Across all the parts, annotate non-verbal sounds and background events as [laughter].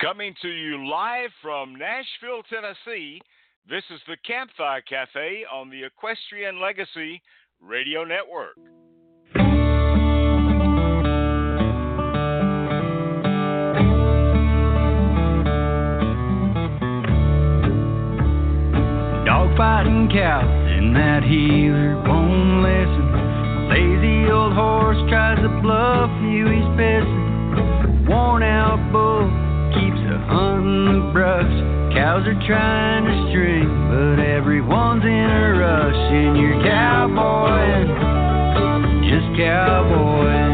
Coming to you live from Nashville, Tennessee, this is the Campfire Cafe on the Equestrian Legacy Radio Network. Dogfighting cows and that heeler won't listen. Lazy old horse tries to bluff you, he's pissing. Worn out bull hunting the brush. Cows are trying to string, but everyone's in a rush. And you're cowboy, just cowboy,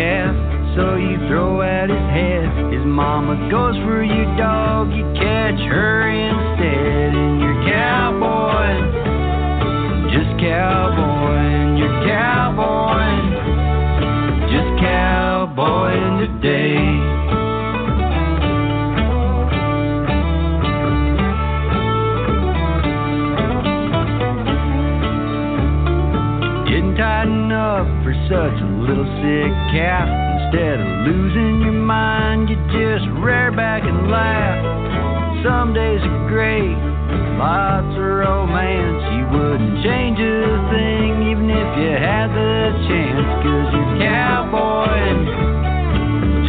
calf, so you throw at his head. His mama goes for your dog, you catch her instead. And you're cowboy, just cowboy, and you're cowboy, just cowboy today. Tighten up for such sick. Instead of losing your mind, you just rear back and laugh. Some days are great, lots of romance. You wouldn't change a thing even if you had the chance. Cause you're cowboy,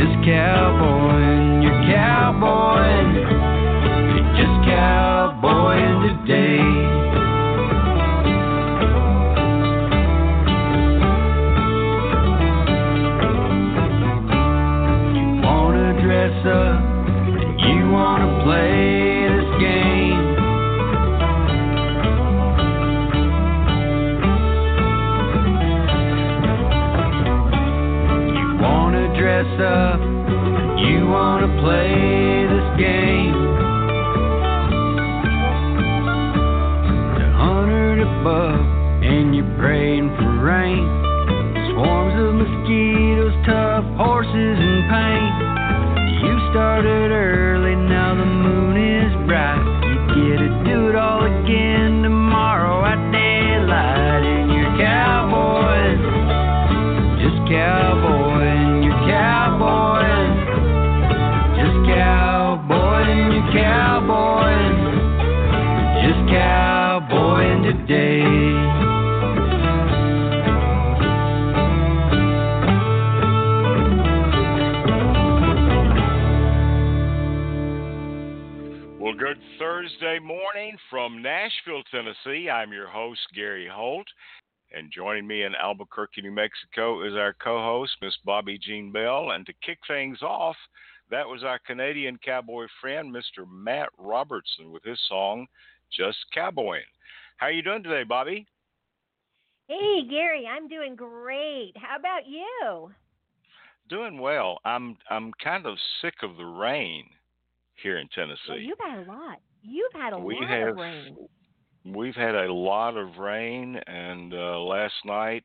just cowboy, you're cowboy, and you wanna play this game. The hundred above and you're praying for rain. Swarms of mosquitoes, tough horses in pain. You started early, Tennessee. I'm your host, Gary Holt. And joining me in Albuquerque, New Mexico is our co host, Miss Bobbi Jean Bell. And to kick things off, that was our Canadian cowboy friend, Mr. Matt Robertson, with his song, Just Cowboying. How are you doing today, Bobbi? Hey, Gary, I'm doing great. How about you? Doing well. I'm I'm kind of sick of the rain here in Well, Tennessee. you've had a lot. You've had a We lot have of rain. We've had a lot of rain, and uh, last night,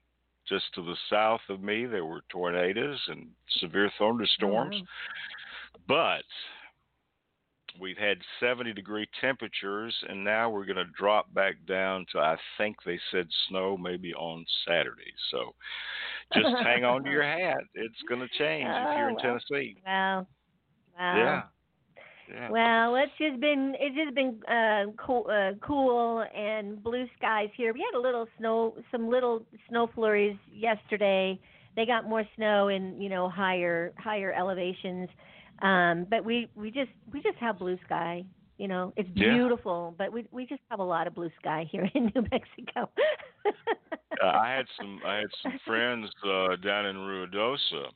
just to the south of me, there were tornadoes and severe thunderstorms. Oh, But we've had 70 degree temperatures, and now we're going to drop back down to, I think they said snow maybe on Saturday. So just hang on to [laughs] your hat. It's going to change if you're in Oh, well. Tennessee. Wow. Wow. Yeah. Yeah. Well, it's just been it's just been uh, cool, uh, cool and blue skies here. We had a little snow, some little snow flurries yesterday. They got more snow in you know higher higher elevations, um, but we we just we just have blue sky. You know, it's Yeah. beautiful, but we we just have a lot of blue sky here [laughs] in New Mexico. uh, I had some I had some [laughs] friends uh, down in Ruidoso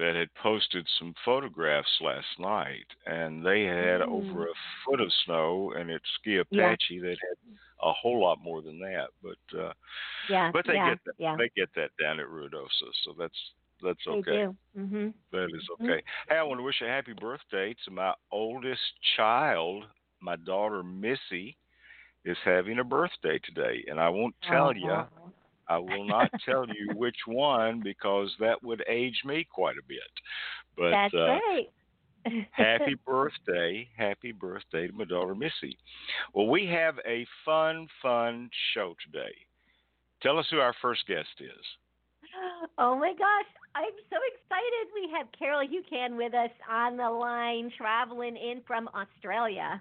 that had posted some photographs last night, and they had over a foot of snow, and at Ski Apache that had a whole lot more than that. But uh, yeah, but they yeah, get that yeah. they get that down at Ruidoso, so that's that's okay. Mhm. That is Mhm. okay. Hey, I want to wish a happy birthday to my oldest child, my daughter Missy. is having a birthday today, and I won't tell oh. you. I will not tell you which one because that would age me quite a bit. But That's uh, right. happy [laughs] birthday, happy birthday to my daughter Missy. Well, we have a fun, fun show today. Tell us who our first guest is. Oh my gosh, I'm so excited. We have Carol Heuchan with us on the line, traveling in from Australia.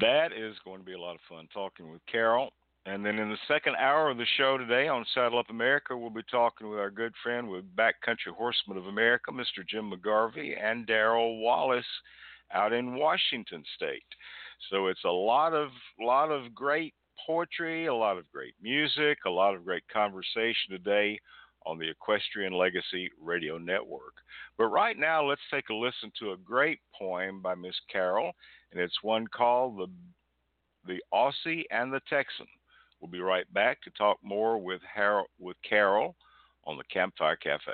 That is going to be a lot of fun talking with Carol. And then in the second hour of the show today on Saddle Up America, we'll be talking with our good friend with Backcountry Horsemen of America, Mr. Jim McGarvey, and Darrell Wallace out in Washington State. So it's a lot of lot of great poetry, a lot of great music, a lot of great conversation today on the Equestrian Legacy Radio Network. But right now, let's take a listen to a great poem by Miss Carol, and it's one called the the Aussie and the Texan. We'll be right back to talk more with Harold, with Carol on the Campfire Cafe.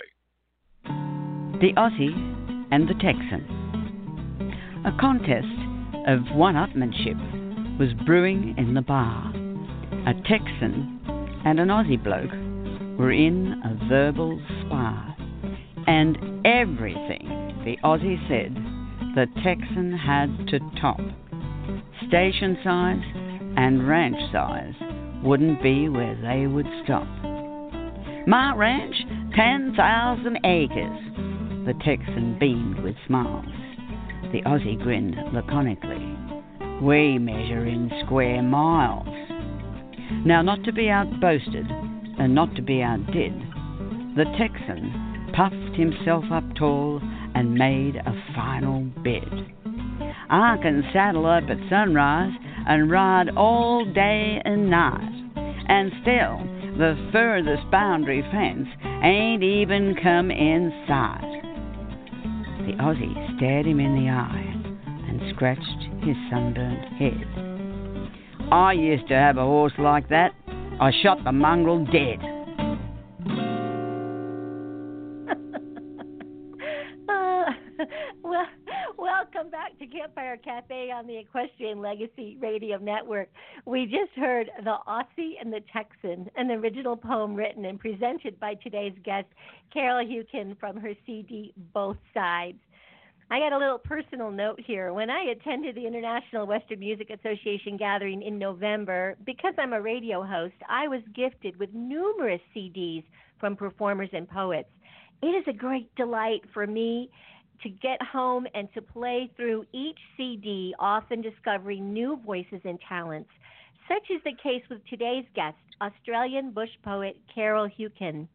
The Aussie and the Texan. A contest of one-upmanship was brewing in the bar. A Texan and an Aussie bloke were in a verbal spar, and everything the Aussie said, the Texan had to top. Station size and ranch size wouldn't be where they would stop. My ranch, 10,000 acres. The Texan beamed with smiles. The Aussie grinned laconically. We measure in square miles. Now, not to be outboasted and not to be outdid, the Texan puffed himself up tall and made a final bid. I can saddle up at sunrise and ride all day and night. And still, the furthest boundary fence ain't even come in sight. The Aussie stared him in the eye and scratched his sunburnt head. I used to have a horse like that. I shot the mongrel dead. Welcome back to Campfire Cafe on the Equestrian Legacy Radio Network. We just heard The Aussie and the Texan, an original poem written and presented by today's guest, Carol Heuchan, from her CD Both Sides. I got a little personal note here. When I attended the International Western Music Association gathering in November, because I'm a radio host, I was gifted with numerous CDs from performers and poets. It is a great delight for me to get home and to play through each CD, often discovering new voices and talents. Such is the case with today's guest, Australian bush poet Carol Heuchan.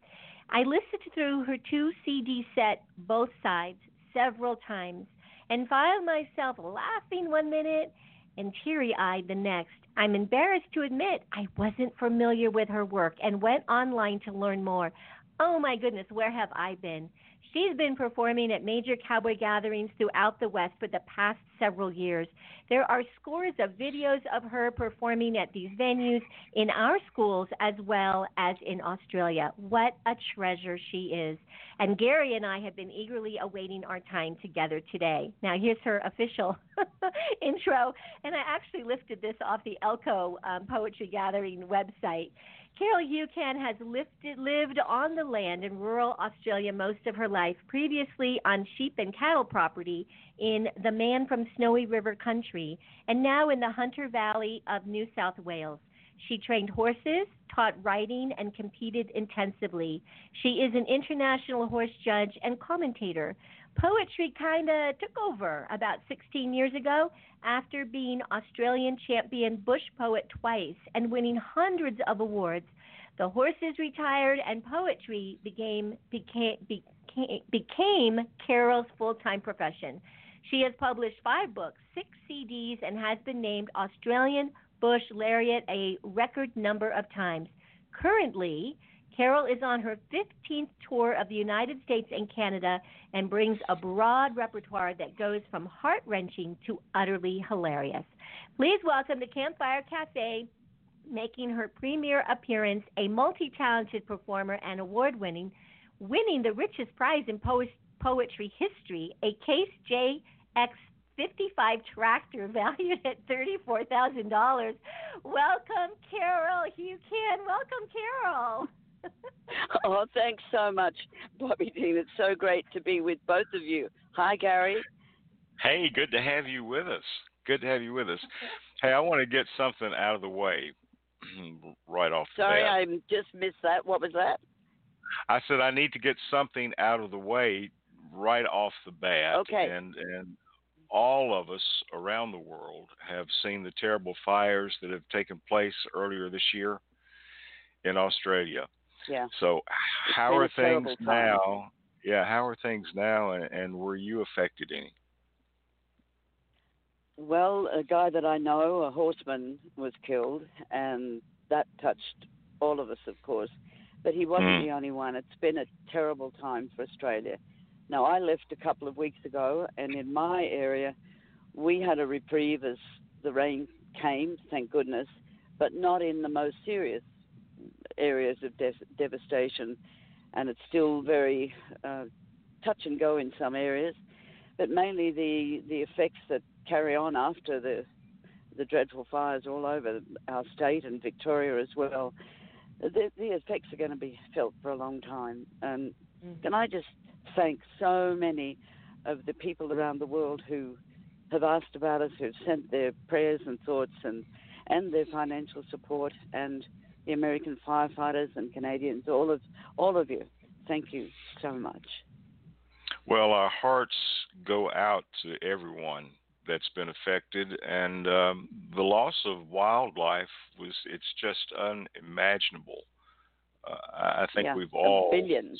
I listened through her two CD set, Both Sides, several times and found myself laughing one minute and teary eyed the next. I'm embarrassed to admit I wasn't familiar with her work and went online to learn more. Oh my goodness, where have I been? She's been performing at major cowboy gatherings throughout the West for the past several years. There are scores of videos of her performing at these venues in our schools as well as in Australia. What a treasure she is. And Gary and I have been eagerly awaiting our time together today. Now, here's her official [laughs] intro. And I actually lifted this off the Elko um, Poetry Gathering website. Carol Heuchan has lifted, lived on the land in rural Australia most of her life, previously on sheep and cattle property in the Man from Snowy River country, and now in the Hunter Valley of New South Wales. She trained horses, taught riding, and competed intensively. She is an international horse judge and commentator. Poetry kind of took over about 16 years ago after being Australian champion bush poet twice and winning hundreds of awards. The horses retired and poetry became became became, became Carol's full-time profession. She has published 5 books, 6 CDs and has been named Australian Bush Laureate a record number of times. Currently, Carol is on her 15th tour of the United States and Canada and brings a broad repertoire that goes from heart wrenching to utterly hilarious. Please welcome to Campfire Cafe, making her premiere appearance, a multi talented performer and award winning, winning the richest prize in po- poetry history, a Case JX 55 tractor [laughs] valued at $34,000. Welcome, Carol Hugh Can. Welcome, Carol. [laughs] oh, thanks so much, Bobbi Jean. It's so great to be with both of you. Hi, Gary. Hey, good to have you with us. Good to have you with us. [laughs] Hey, I want to get something out of the way [clears throat] right off the bat. Sorry. I just missed that. What was that? I said I need to get something out of the way right off the bat. Okay. And and all of us around the world have seen the terrible fires that have taken place earlier this year in Australia. Yeah. So how are things now? Yeah, how are things now and, and were you affected any? Well, a guy that I know, a horseman, was killed, and that touched all of us, of course. But he wasn't Mm. the only one. It's been a terrible time for Australia. Now, I left a couple of weeks ago, and in my area, we had a reprieve as the rain came, thank goodness, but not in the most serious areas of de- devastation. And it's still very uh, touch and go in some areas, but mainly the, the effects that carry on after the the dreadful fires all over our state and Victoria as well. The, the effects are going to be felt for a long time. And can I just thank so many of the people around the world who have asked about us, who've sent their prayers and thoughts and, and their financial support, and the American firefighters and Canadians, all of all of you. Thank you so much. Well, our hearts go out to everyone that's been affected, and um, the loss of wildlife was it's just unimaginable. Uh, I think Yeah, we've all billion.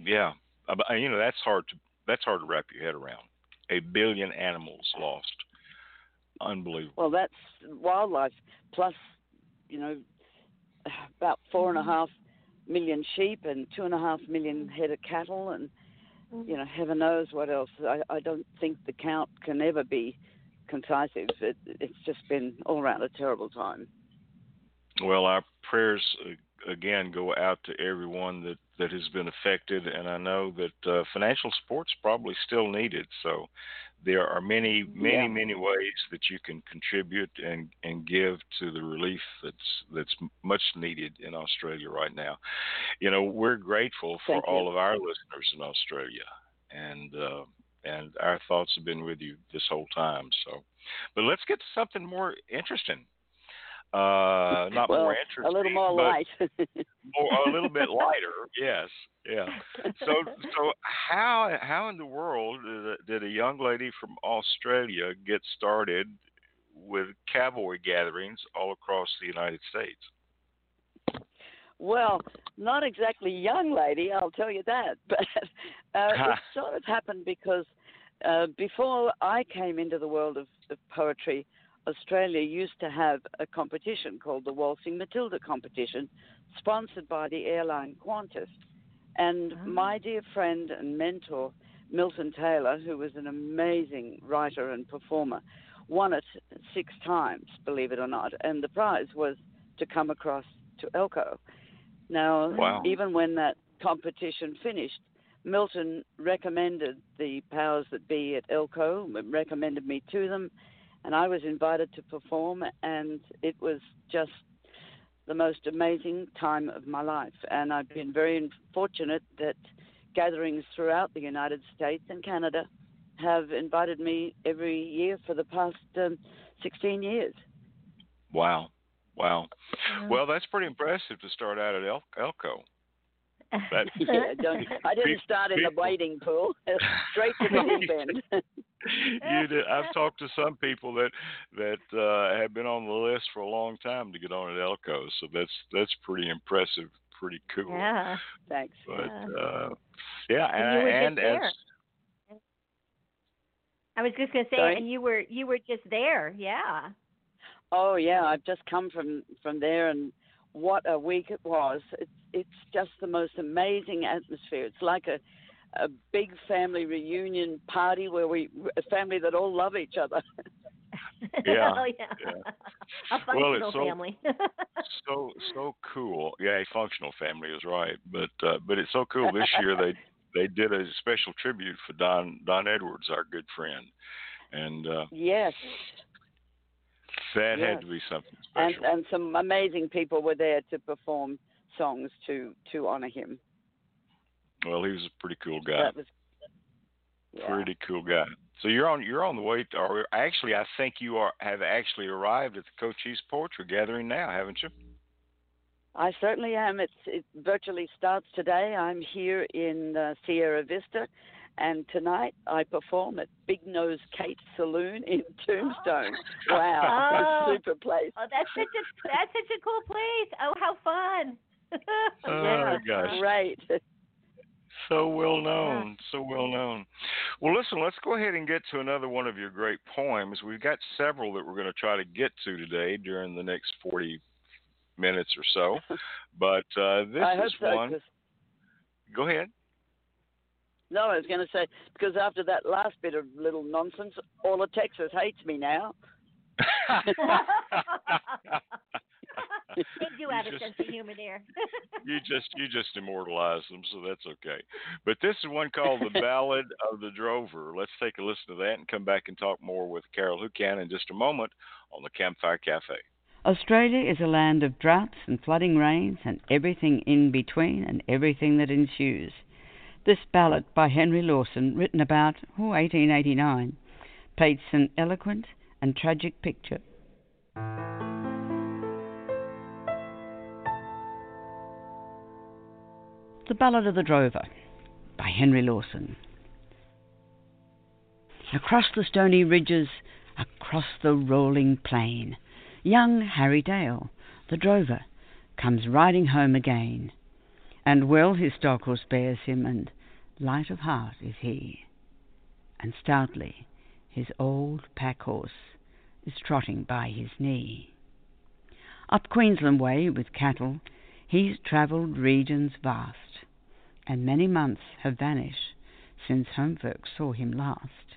Yeah, uh, you know that's hard to that's hard to wrap your head around. A billion animals lost, unbelievable. Well, that's wildlife plus, you know, about four and a half million sheep and two and a half million head of cattle, and you know, heaven knows what else. I, I don't think the count can ever be concisive. It, it's just been all around a terrible time. Well, our prayers uh, again go out to everyone that that has been affected, and I know that uh, financial support's probably still needed. So there are many, many, Yeah. many ways that you can contribute and and give to the relief that's that's much needed in Australia right now. You know, we're grateful for Thank you. all of our listeners in Australia, and uh, and our thoughts have been with you this whole time. So, but let's get to something more interesting. Uh, [laughs] not well, more interesting, a little more light. [laughs] more, a little bit lighter. Yes, yeah. So, so how how in the world did a, did a young lady from Australia get started with cowboy gatherings all across the United States? Well, not exactly young lady, I'll tell you that. [laughs] But uh, it sort of happened because uh, before I came into the world of, of poetry, Australia used to have a competition called the Waltzing Matilda competition, sponsored by the airline Qantas. And Oh. my dear friend and mentor, Milton Taylor, who was an amazing writer and performer, won it six times, believe it or not. And the prize was to come across to Elko. Now, Wow. even when that competition finished, Milton recommended the powers that be at Elko, recommended me to them, and I was invited to perform, and it was just the most amazing time of my life. And I've been very fortunate that gatherings throughout the United States and Canada have invited me every year for the past um, 16 years. Wow, wow. Yeah. Well, that's pretty impressive to start out at El- Elko. That- [laughs] Yeah, don't, I didn't start in the People- wading pool, [laughs] straight to the deep end. [laughs] you did. I've talked to some people that that uh, have been on the list for a long time to get on at Elko, so that's that's pretty impressive, pretty cool. yeah. Thanks. But Yeah. uh, yeah, And you were just and, and as. I was just gonna say, Sorry? and you were you were just there, yeah. Oh yeah, I've just come from from there, and what a week it was. It's it's just the most amazing atmosphere. It's like a a big family reunion party where we a family that all love each other. [laughs] Yeah, oh, yeah. yeah. [laughs] A Well, functional it's so- family. [laughs] so so cool. Yeah, a functional family is right, but uh, but it's so cool. This year they they did a special tribute for Don Don Edwards, our good friend, And uh, yes, that Yes. had to be something special. and and some amazing people were there to perform songs to to honor him. well, he was a pretty cool guy. That was yeah. Pretty cool guy. So you're on you're on the way to, or actually I think you are have actually arrived at the Cochise Poetry Gathering now, haven't you? I certainly am. It's it virtually starts today. I'm here in uh, Sierra Vista, and tonight I perform at Big Nose Kate's Saloon in [laughs] Tombstone. Wow, Oh. super place. Oh, that's such a that's such a cool place. Oh, how fun! Oh, [laughs] yeah, gosh. Right. So well known, so well known. Well, listen, let's go ahead and get to another one of your great poems. We've got several that we're going to try to get to today during the next 40 minutes or so. [laughs] But uh, this I hope is so. one. 'cause- Go ahead. no, I was going to say because after that last bit of little nonsense, all of Texas hates me now. [laughs] [laughs] they do have You a just- sense of humor there. [laughs] you just you just [laughs] immortalized them, so that's okay. But this is one called "The Ballad of the Drover." Let's take a listen to that and come back and talk more with Carol Heuchan in just a moment on the Campfire Cafe. Australia is a land of droughts and flooding rains and everything in between and everything that ensues. This ballad by Henry Lawson, written about oh, 1889, paints an eloquent and tragic picture. The Ballad of the Drover by Henry Lawson. Across the stony ridges, across the rolling plain, young Harry Dale, the drover, comes riding home again. And well his stock horse bears him, and light of heart is he. And stoutly his old pack horse is trotting by his knee. Up Queensland way with cattle, he's travelled regions vast, and many months have vanished since home folks saw him last.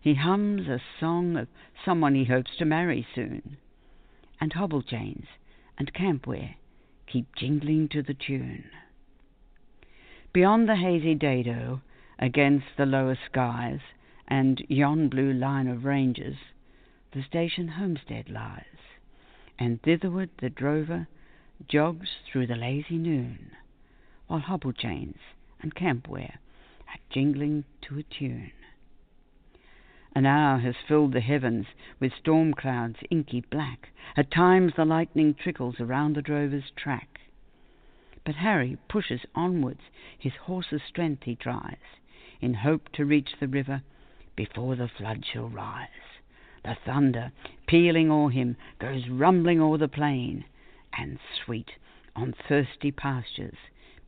He hums a song of someone he hopes to marry soon, and hobble chains and campware keep jingling to the tune. Beyond the hazy dado, against the lower skies, and yon blue line of ranges, the station homestead lies, and thitherward the drover jogs through the lazy noon, while hobble chains and campware are jingling to a tune. An hour has filled the heavens with storm clouds inky black. At times the lightning trickles around the drover's track. But Harry pushes onwards, his horse's strength he tries, in hope to reach the river before the flood shall rise. The thunder, pealing o'er him, goes rumbling o'er the plain, and sweet on thirsty pastures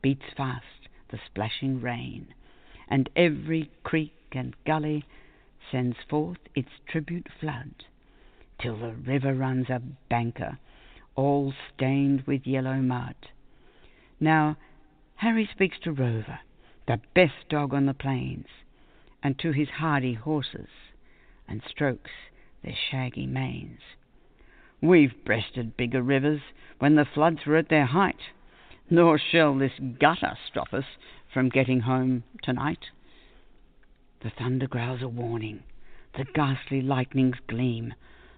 beats fast the splashing rain, and every creek and gully sends forth its tribute flood, till the river runs a banker, all stained with yellow mud. Now Harry speaks to Rover, the best dog on the plains, and to his hardy horses, and strokes their shaggy manes. We've breasted bigger rivers when the floods were at their height, nor shall this gutter stop us from getting home tonight. The thunder growls a warning, the ghastly lightnings gleam.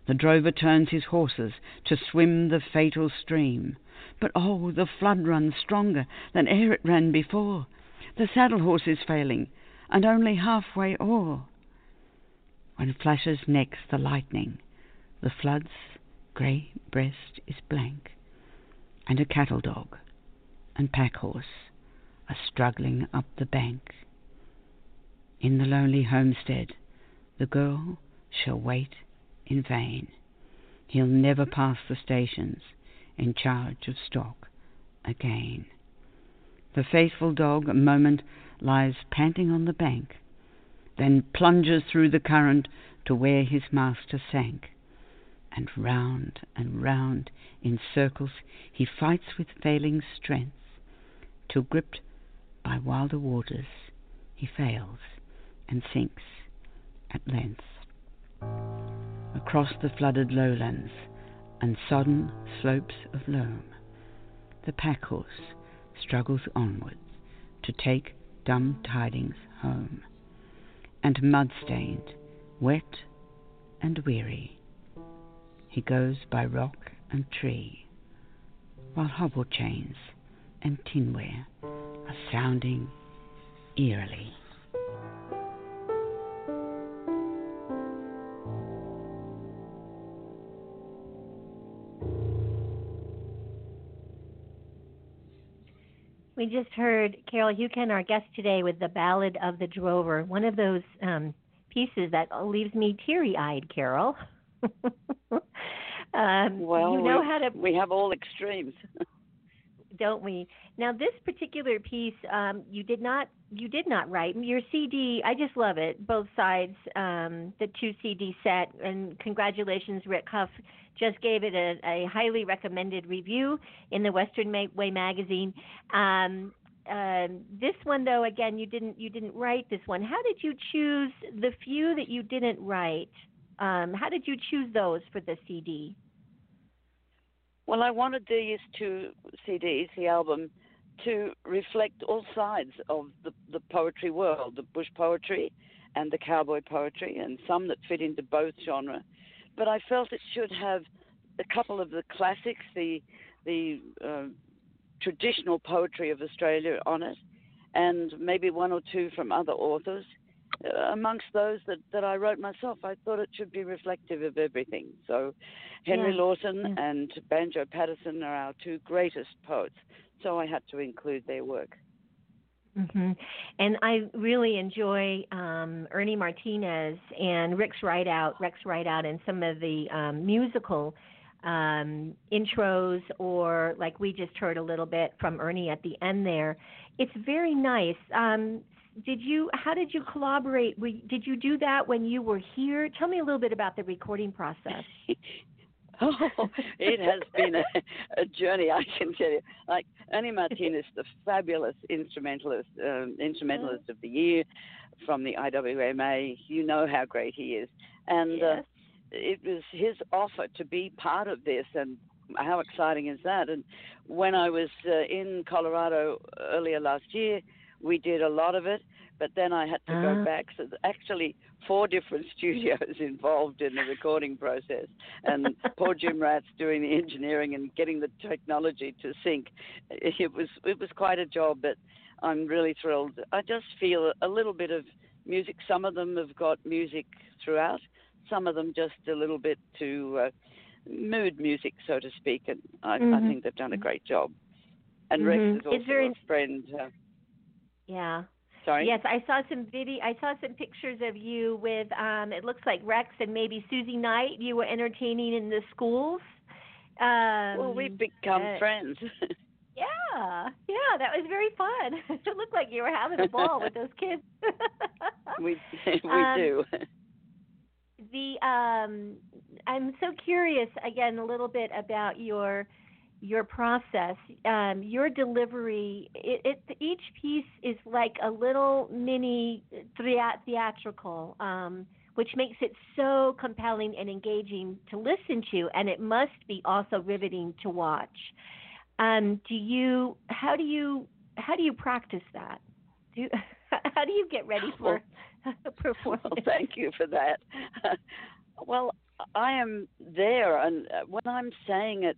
The drover turns his horses to swim the fatal stream. But oh, the flood runs stronger than e'er it ran before. The saddle horse is failing, and only halfway o'er. When flashes next the lightning, the flood's grey breast is blank, and a cattle dog and pack horse are struggling up the bank. In the lonely homestead, the girl shall wait in vain. He'll never pass the stations in charge of stock again. The faithful dog a moment lies panting on the bank, then plunges through the current to where his master sank. And round and round in circles he fights with failing strength, till gripped by wilder waters he fails and sinks at length. Across the flooded lowlands and sodden slopes of loam, the pack horse struggles onwards to take dumb tidings home. And mud stained wet and weary, he goes by rock and tree, while hobble chains and tinware are sounding eerily. We just heard Carol Heuchan, our guest today, with the Ballad of the Drover. One of those um, pieces that leaves me teary-eyed, Carol. [laughs] um, well, you know we, how to. We have all extremes. [laughs] don't we? Now, this particular piece, um, you did not you did not write your CD. I just love it, both sides, um, the two CD set, and congratulations, Rick Huff just gave it a, a highly recommended review in the Western Way magazine. Um, um, this one, though, again, you didn't you didn't write this one. How did you choose the few that you didn't write? Um, how did you choose those for the CD? Well, I wanted these two CDs, the album, to reflect all sides of the, the poetry world, the bush poetry and the cowboy poetry, and some that fit into both genre. But I felt it should have a couple of the classics, the the uh, traditional poetry of Australia on it, and maybe one or two from other authors. Uh, amongst those that, that I wrote myself, I thought it should be reflective of everything. So, Henry yeah. Lawson yeah. and Banjo Paterson are our two greatest poets, so I had to include their work. Mm-hmm. And I really enjoy um, Ernie Martinez and Rick's Rideout, Rex Rideout, and some of the um, musical um, intros, or like we just heard a little bit from Ernie at the end there. It's very nice. Um, did you? How did you collaborate? Did you do that when you were here? Tell me a little bit about the recording process. [laughs] Oh, it has been a, a, journey, I can tell you. Like Ernie Martinez, the fabulous instrumentalist, um, instrumentalist of the year from the IWMA. You know how great he is, and uh, yes. uh, it was his offer to be part of this, and how exciting is that? And when I was uh, in Colorado earlier last year, we did a lot of it, but then I had to go back. So actually, four different [laughs] studios [laughs] involved in the recording process, and poor Jim Ratz doing the engineering and getting the technology to sync. [laughs] It was it was quite a job, but I'm really thrilled. I just feel a little bit of music. Some of them have got music throughout. Some of them just a little bit to uh, mood music, so to speak, and I, mm-hmm. I think they've done a great job. And mm-hmm. Rex is also very... a friend. Uh, yeah, Sorry? Yes, I saw some video. I saw some pictures of you with. Um, it looks like Rex and maybe Susie Knight. You were entertaining in the schools. Um, well, we've become uh, friends. [laughs] yeah, yeah, that was very fun. [laughs] it looked like you were having a ball with those kids. [laughs] we we um, do. The um, I'm so curious again a little bit about your your process, um, your delivery. It, it, each piece is like a little mini theatrical, um, which makes it so compelling and engaging to listen to, and it must be also riveting to watch. Um, do you? How do you? How do you practice that? Do you, [laughs] how do you get ready for well, [laughs] performance? Well, thank you for that. [laughs] well, I am there, and when I'm saying it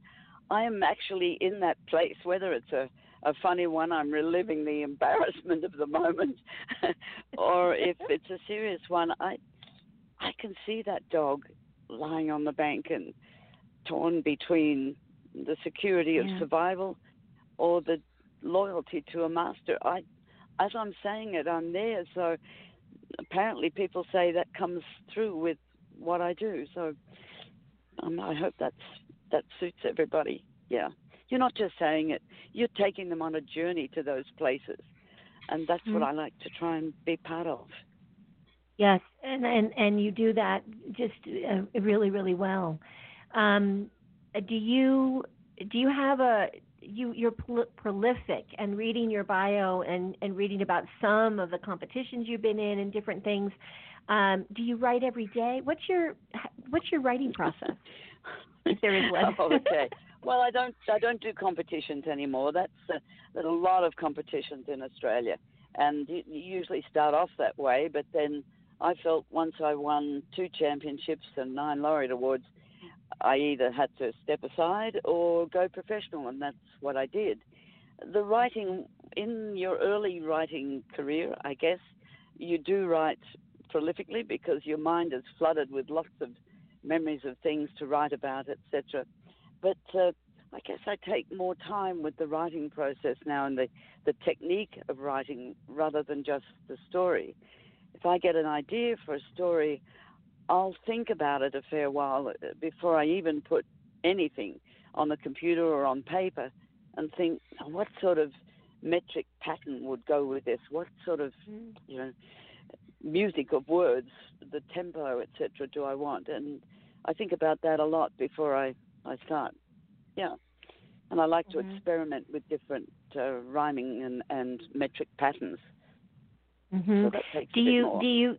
I am actually in that place, whether it's a, a funny one, I'm reliving the embarrassment of the moment, [laughs] or if it's a serious one, I I can see that dog lying on the bank and torn between the security of yeah. survival or the loyalty to a master. I as I'm saying it, I'm there. So apparently people say that comes through with what I do. So um, I hope that's that suits everybody. Yeah. You're not just saying it, you're taking them on a journey to those places. And that's mm-hmm. what I like to try and be part of. Yes, and and, and you do that just uh, really really well. Um, do you do you have a you you're prolific and reading your bio and and reading about some of the competitions you've been in and different things. Um, do you write every day? What's your what's your writing process? [laughs] [laughs] there is oh, [laughs] okay. Well, I don't I don't do competitions anymore. That's uh, there's a lot of competitions in Australia, and you, you usually start off that way, but then I felt once I won two championships and nine laureate awards, I either had to step aside or go professional, and that's what I did. The writing, in your early writing career, I guess, you do write prolifically because your mind is flooded with lots of memories of things to write about, etc. But uh, I guess I take more time with the writing process now and the, the technique of writing rather than just the story. If I get an idea for a story, I'll think about it a fair while uh, before I even put anything on the computer or on paper and think what sort of metric pattern would go with this what sort of mm. you know music of words the tempo etc do i want and i think about that a lot before i i start yeah and i like mm-hmm. to experiment with different uh, rhyming and and metric patterns mm-hmm. so do you more. do you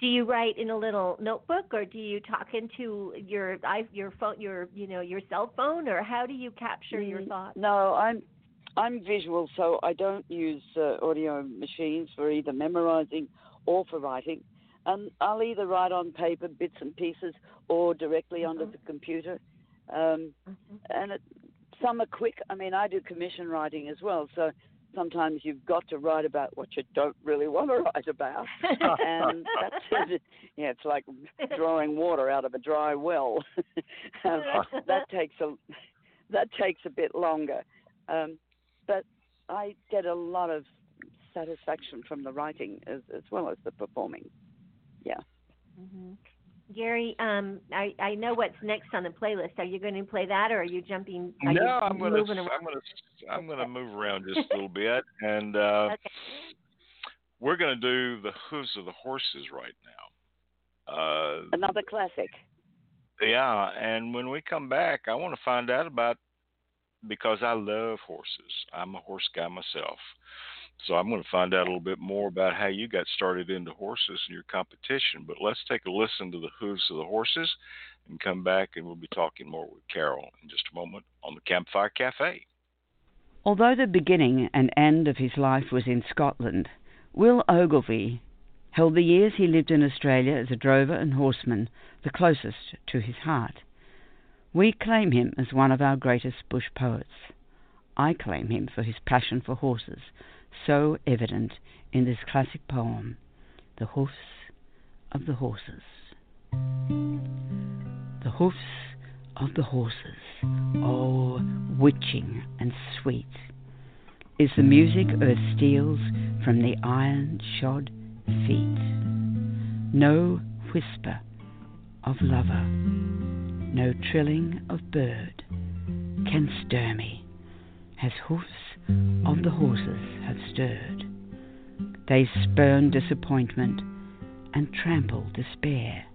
do you write in a little notebook or do you talk into your your phone your you know your cell phone or how do you capture your mm, thoughts no i'm i'm visual so i don't use uh, audio machines for either memorizing or for writing and i'll either write on paper bits and pieces or directly mm-hmm. onto the computer um, mm-hmm. and it, some are quick i mean i do commission writing as well so sometimes you've got to write about what you don't really [laughs] want to write about, and that's [laughs] yeah, it's like drawing water out of a dry well. [laughs] um, that takes a that takes a bit longer, um, but I get a lot of satisfaction from the writing as as well as the performing. Yeah. Mm-hmm. Gary, um, I, I know what's next on the playlist. Are you going to play that, or are you jumping? Are no, you I'm going to. I'm going to. I'm going to move around just a [laughs] little bit, and uh, okay. we're going to do the hooves of the horses right now. Uh, Another classic. Yeah, and when we come back, I want to find out about because I love horses. I'm a horse guy myself. So I'm going to find out a little bit more about how you got started into horses and your competition. But let's take a listen to the hooves of the horses and come back and we'll be talking more with Carol in just a moment on the Campfire Cafe. Although the beginning and end of his life was in Scotland, Will Ogilvie held the years he lived in Australia as a drover and horseman the closest to his heart. We claim him as one of our greatest bush poets. I claim him for his passion for horses so evident in this classic poem, The Hoofs of the Horses. The hoofs of the horses, oh, witching and sweet, is the music earth steals from the iron shod feet. No whisper of lover, no trilling of bird can stir me as hoofs of the horses have stirred. They spurn disappointment and trample despair,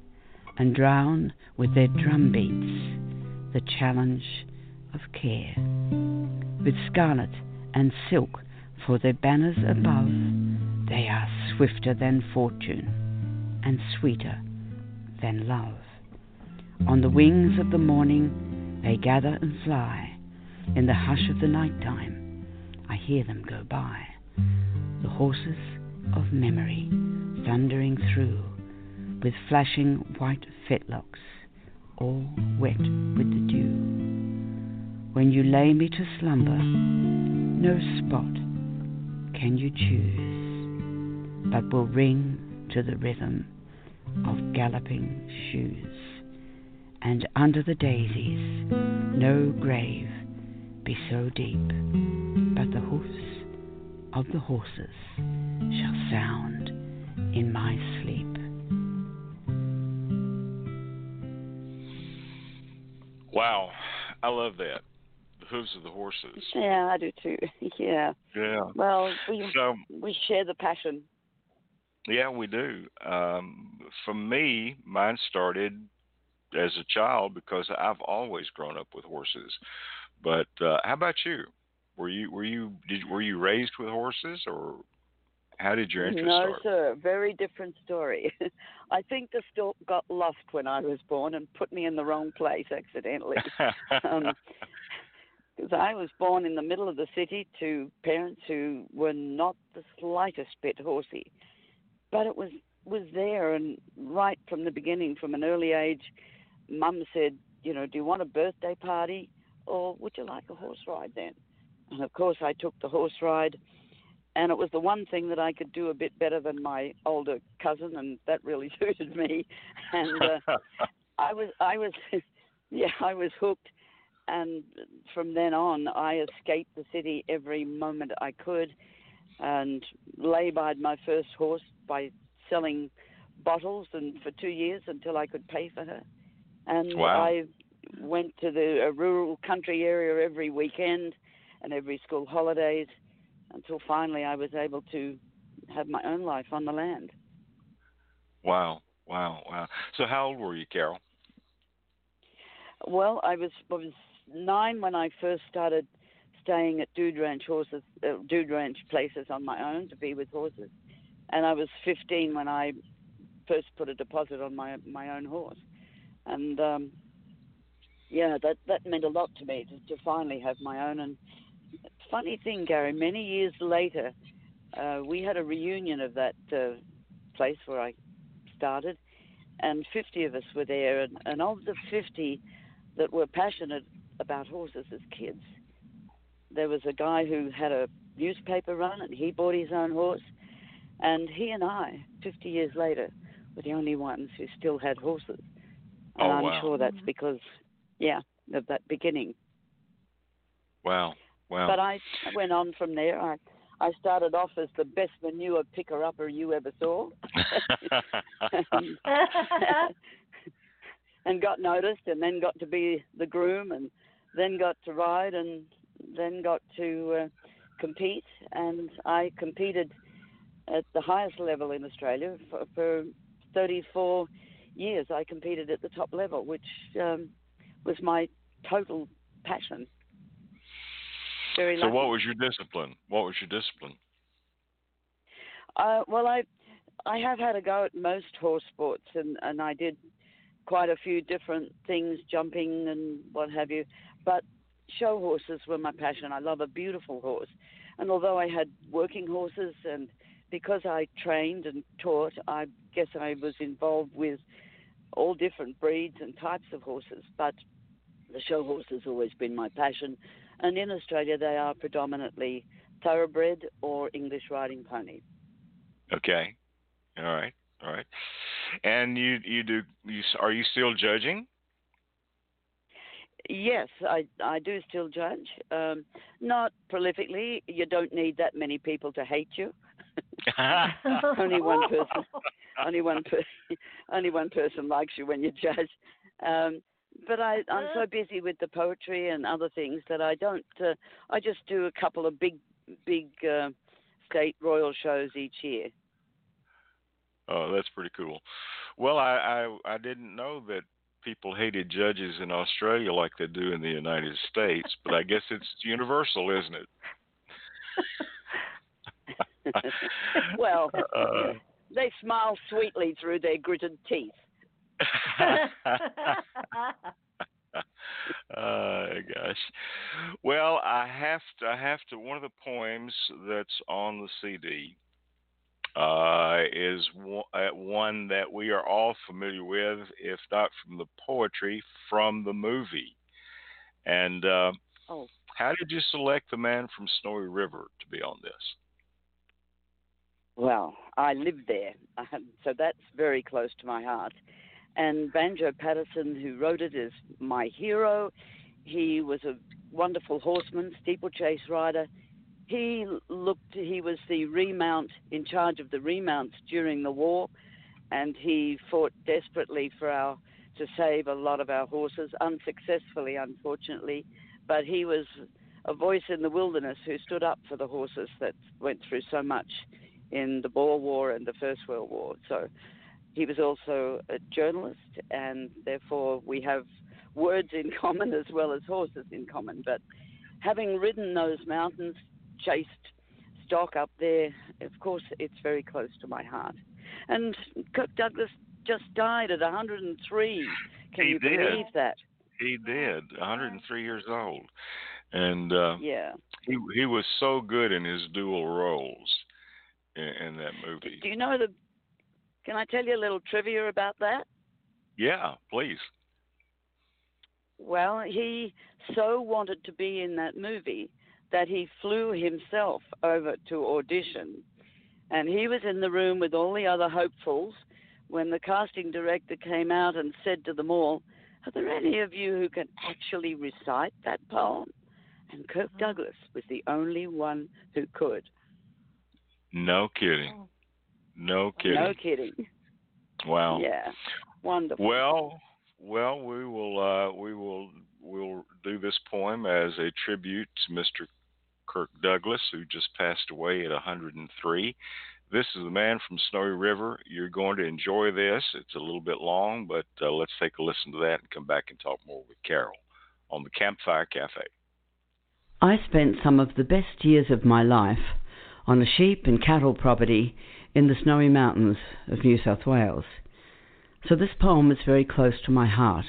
and drown with their drum beats the challenge of care. With scarlet and silk for their banners above, they are swifter than fortune and sweeter than love. On the wings of the morning they gather and fly in the hush of the night time I hear them go by. The horses of memory thundering through with flashing white fetlocks, all wet with the dew. When you lay me to slumber, no spot can you choose, but will ring to the rhythm of galloping shoes. And under the daisies, no grave be so deep of the horses shall sound in my sleep. Wow, I love that. The hooves of the horses. Yeah, I do too. [laughs] yeah. Yeah. Well, we so, we share the passion. Yeah, we do. Um, for me, mine started as a child because I've always grown up with horses. But uh, how about you? Were you were you did were you raised with horses or how did your interest no, start? No, sir. Very different story. [laughs] I think the stork got lost when I was born and put me in the wrong place accidentally. [laughs] um, because I was born in the middle of the city to parents who were not the slightest bit horsey. But it was was there, and right from the beginning, from an early age, Mum said, you know, do you want a birthday party, or would you like a horse ride then? And of course, I took the horse ride, and it was the one thing that I could do a bit better than my older cousin, and that really [laughs] suited me. And uh, [laughs] I was, I was, [laughs] yeah, I was hooked. And from then on, I escaped the city every moment I could, and lay-byed my first horse by selling bottles, and for two years until I could pay for her. And Wow. I went to the a rural country area every weekend and every school holidays until finally I was able to have my own life on the land. Wow, wow, wow. So how old were you, Carol? Well, I was I was nine when I first started staying at Dude Ranch horses, uh, Dude Ranch places on my own to be with horses, and I was 15 when I first put a deposit on my my own horse, and um, yeah, that that meant a lot to me to, to finally have my own. And funny thing, Gary, many years later, uh, we had a reunion of that uh, place where I started, and 50 of us were there, and, and of the 50 that were passionate about horses as kids. There was a guy who had a newspaper run and he bought his own horse. And he and I, 50 years later, were the only ones who still had horses. And Oh, I'm wow. sure that's because, yeah, of that beginning. Wow, wow. But I, went on from there. I, I started off as the best manure picker upper you ever saw. and, [laughs] and got noticed and then got to be the groom and then got to ride and then got to uh, compete and I competed at the highest level in Australia for, for 34 years. I competed at the top level, which um, was my total passion. Very so lucky. what was your discipline? What was your discipline? Uh, well, I I have had a go at most horse sports, and and I did quite a few different things, jumping and what have you. But show horses were my passion. I love a beautiful horse, and although I had working horses, and because I trained and taught, I guess I was involved with all different breeds and types of horses. But the show horse has always been my passion, and in Australia they are predominantly thoroughbred or English riding pony. Okay. All right. All right. And you you do you are you still judging? Yes, I I do still judge. Um, not prolifically. You don't need that many people to hate you. [laughs] Only one person. only one per- only one person likes you when you judge. Um, but I I'm so busy with the poetry and other things that I don't. Uh, I just do a couple of big big uh, state royal shows each year. oh, that's pretty cool. Well, I, I I didn't know that people hated judges in Australia like they do in the United States, but I guess it's [laughs] universal, isn't it? [laughs] well, Uh, they smile sweetly through their gritted teeth. Uh, [laughs] gosh. Well, I have to. I have to. One of the poems that's on the CD uh, is one, uh, one that we are all familiar with, if not from the poetry, from the movie. And uh, Oh. how did you select the man from Snowy River to be on this? Well, I lived there, [laughs] so that's very close to my heart. And Banjo Paterson, who wrote it, is my hero. He was a wonderful horseman, steeplechase rider. He looked, he was the remount, in charge of the remounts during the war, and he fought desperately for our, to save a lot of our horses, unsuccessfully, unfortunately. But he was a voice in the wilderness who stood up for the horses that went through so much in the Boer War and the First World War. So he was also a journalist, and therefore we have words in [laughs] common as well as horses in common. But having ridden those mountains, chased stock up there, of course, it's very close to my heart. And Kirk Douglas just died at 103. Can He you did. believe that? He did, 103 years old, and uh, Yeah. he he was so good in his dual roles in, in that movie. Do you know the Can I tell you a little trivia about that? Yeah, please. Well, he so wanted to be in that movie that he flew himself over to audition. And he was in the room with all the other hopefuls when the casting director came out and said to them all, Are there any of you who can actually recite that poem? And Kirk oh. Douglas was the only one who could. No kidding. Oh. No kidding. No kidding. Wow. Yeah. Wonderful. Well, well, we will uh, we will we'll do this poem as a tribute to Mr. Kirk Douglas, who just passed away at 103. This is the man from Snowy River. You're going to enjoy this. It's a little bit long, but uh, let's take a listen to that and come back and talk more with Carol on the Campfire Cafe. I spent some of the best years of my life on a sheep and cattle property in the snowy mountains of New South Wales. So this poem is very close to my heart,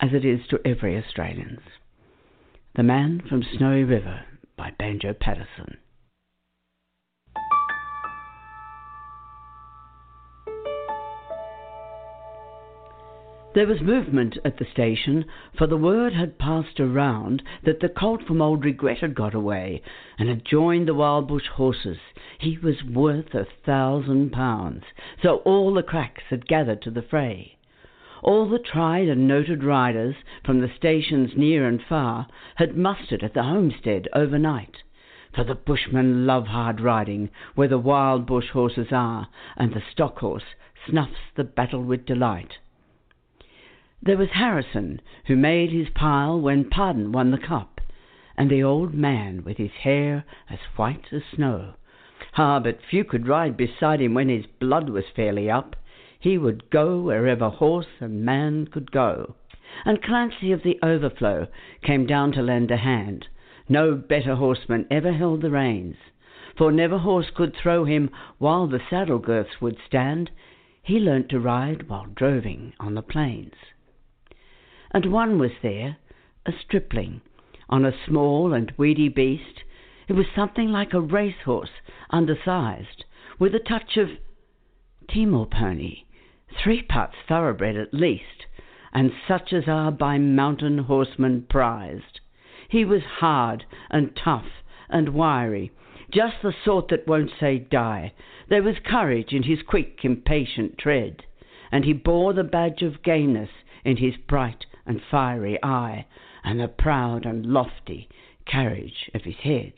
as it is to every Australian's. The Man from Snowy River by Banjo Paterson. There was movement at the station, for the word had passed around that the colt from Old Regret had got away and had joined the Wild Bush horses. He was worth a thousand pounds, so all the cracks had gathered to the fray. All the tried and noted riders from the stations near and far had mustered at the homestead overnight. For the bushmen love hard riding where the wild bush horses are, and the stock horse snuffs the battle with delight. There was Harrison, who made his pile when Pardon won the cup, and the old man with his hair as white as snow. Ah, but few could ride beside him when his blood was fairly up. He would go wherever horse and man could go. And Clancy of the Overflow came down to lend a hand. No better horseman ever held the reins, for never horse could throw him while the saddle girths would stand. He learnt to ride while droving on the plains and one was there, a stripling, on a small and weedy beast. It was something like a racehorse, undersized, with a touch of Timor pony, three parts thoroughbred at least, and such as are by mountain horsemen prized. He was hard and tough and wiry, just the sort that won't say die. There was courage in his quick, impatient tread, and he bore the badge of gameness in his bright and fiery eye, and the proud and lofty carriage of his head.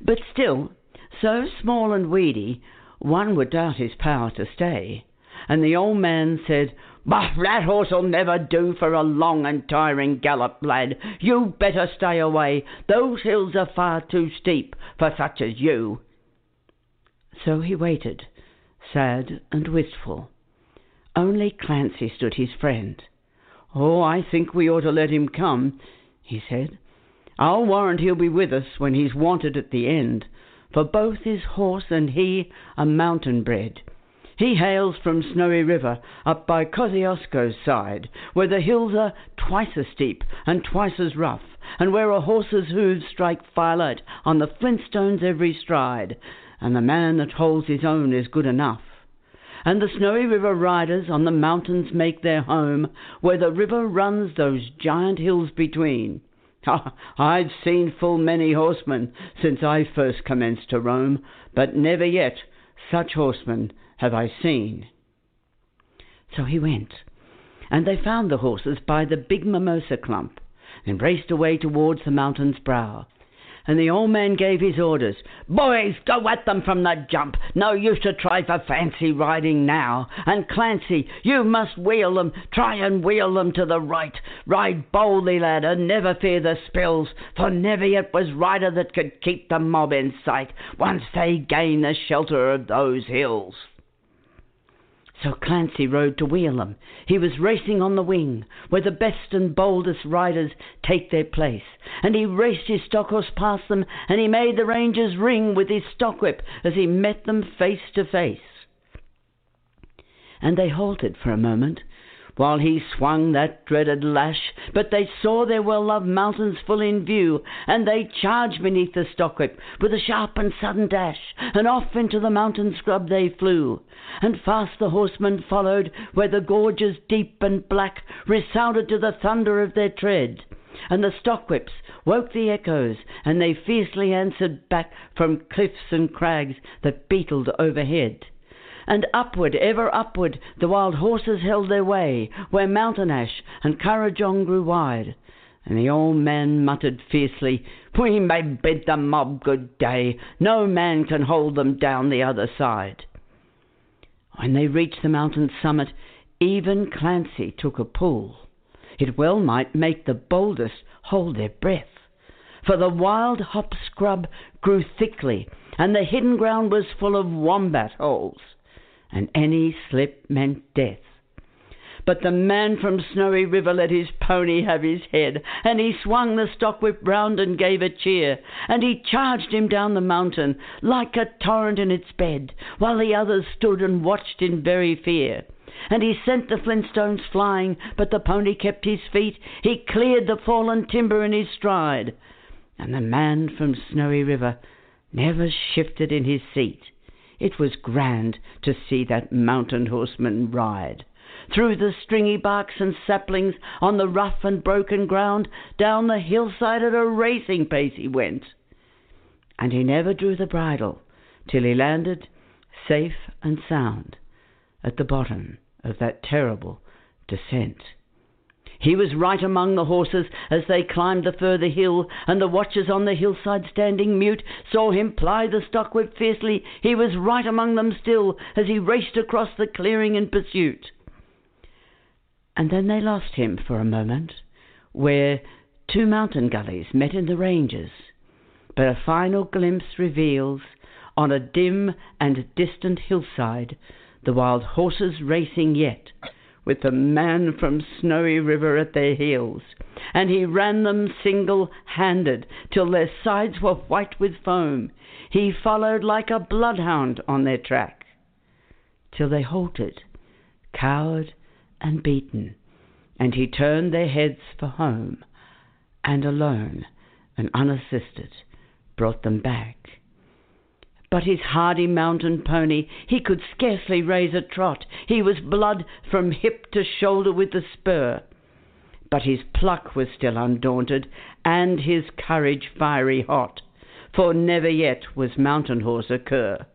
But still, so small and weedy, one would doubt his power to stay, and the old man said, Bah, that horse'll never do for a long and tiring gallop, lad. You better stay away. Those hills are far too steep for such as you. So he waited, sad and wistful. Only Clancy stood his friend. Oh, I think we ought to let him come, he said. I'll warrant he'll be with us when he's wanted at the end, for both his horse and he are mountain bred. He hails from Snowy River, up by Kosciuszko's side, where the hills are twice as steep and twice as rough, and where a horse's hoofs strike firelight on the flintstones every stride, and the man that holds his own is good enough and the Snowy River riders on the mountains make their home, where the river runs those giant hills between. [laughs] I've seen full many horsemen since I first commenced to roam, but never yet such horsemen have I seen. So he went, and they found the horses by the big mimosa clump, and raced away towards the mountain's brow and the old man gave his orders. Boys, go at them from the jump. No use to try for fancy riding now. And Clancy, you must wheel them. Try and wheel them to the right. Ride boldly, lad, and never fear the spills, for never yet was rider that could keep the mob in sight once they gain the shelter of those hills. So Clancy rode to wheel them. He was racing on the wing, where the best and boldest riders take their place. And he raced his stock horse past them, and he made the rangers ring with his stock whip as he met them face to face. And they halted for a moment, while he swung that dreaded lash. But they saw their well loved mountains full in view, and they charged beneath the stockwhip with a sharp and sudden dash, and off into the mountain scrub they flew. And fast the horsemen followed, where the gorges deep and black resounded to the thunder of their tread. And the stockwhips woke the echoes, and they fiercely answered back from cliffs and crags that beetled overhead. And upward, ever upward, the wild horses held their way, where Mountain Ash and Kurrajong grew wide. And the old man muttered fiercely, We may bid the mob good day, no man can hold them down the other side. When they reached the mountain summit, even Clancy took a pull. It well might make the boldest hold their breath. For the wild hop scrub grew thickly, and the hidden ground was full of wombat holes and any slip meant death. But the man from Snowy River let his pony have his head, and he swung the stockwhip round and gave a cheer, and he charged him down the mountain like a torrent in its bed, while the others stood and watched in very fear. And he sent the flintstones flying, but the pony kept his feet, he cleared the fallen timber in his stride, and the man from Snowy River never shifted in his seat. It was grand to see that mountain horseman ride. Through the stringy barks and saplings, on the rough and broken ground, down the hillside at a racing pace he went. And he never drew the bridle till he landed, safe and sound, at the bottom of that terrible descent. He was right among the horses as they climbed the further hill, and the watchers on the hillside standing mute saw him ply the stockwhip fiercely. He was right among them still as he raced across the clearing in pursuit. And then they lost him for a moment, where two mountain gullies met in the ranges. But a final glimpse reveals, on a dim and distant hillside, the wild horses racing yet with the man from Snowy River at their heels, and he ran them single handed till their sides were white with foam. He followed like a bloodhound on their track, till they halted, cowed and beaten, and he turned their heads for home, and alone and unassisted brought them back but his hardy mountain pony, he could scarcely raise a trot. He was blood from hip to shoulder with the spur. But his pluck was still undaunted, and his courage fiery hot, for never yet was mountain horse a cur.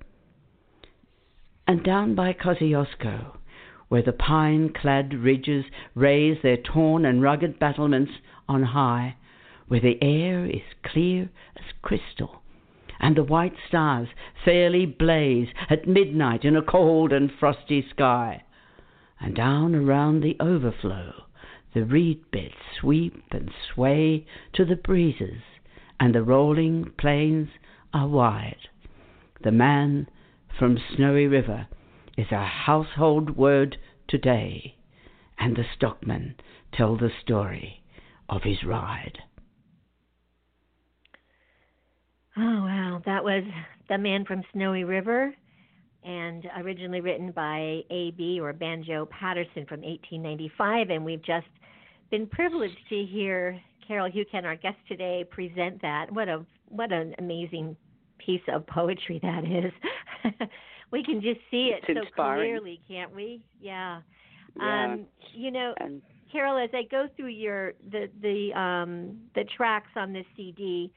And down by Kosciuszko, where the pine-clad ridges raise their torn and rugged battlements on high, where the air is clear as crystal, and the white stars fairly blaze at midnight in a cold and frosty sky. And down around the overflow the reed beds sweep and sway to the breezes, and the rolling plains are wide. The man from Snowy River is a household word today, and the stockmen tell the story of his ride. Oh, wow. That was The Man from Snowy River and originally written by A.B. or Banjo Paterson from 1895. And we've just been privileged to hear Carol Heuchan, our guest today, present that. What a what an amazing piece of poetry that is. [laughs] we can just see it it's so inspiring. clearly, can't we? Yeah. Yeah. Um, you know, And Carol, as I go through your the the um, the tracks on this CD,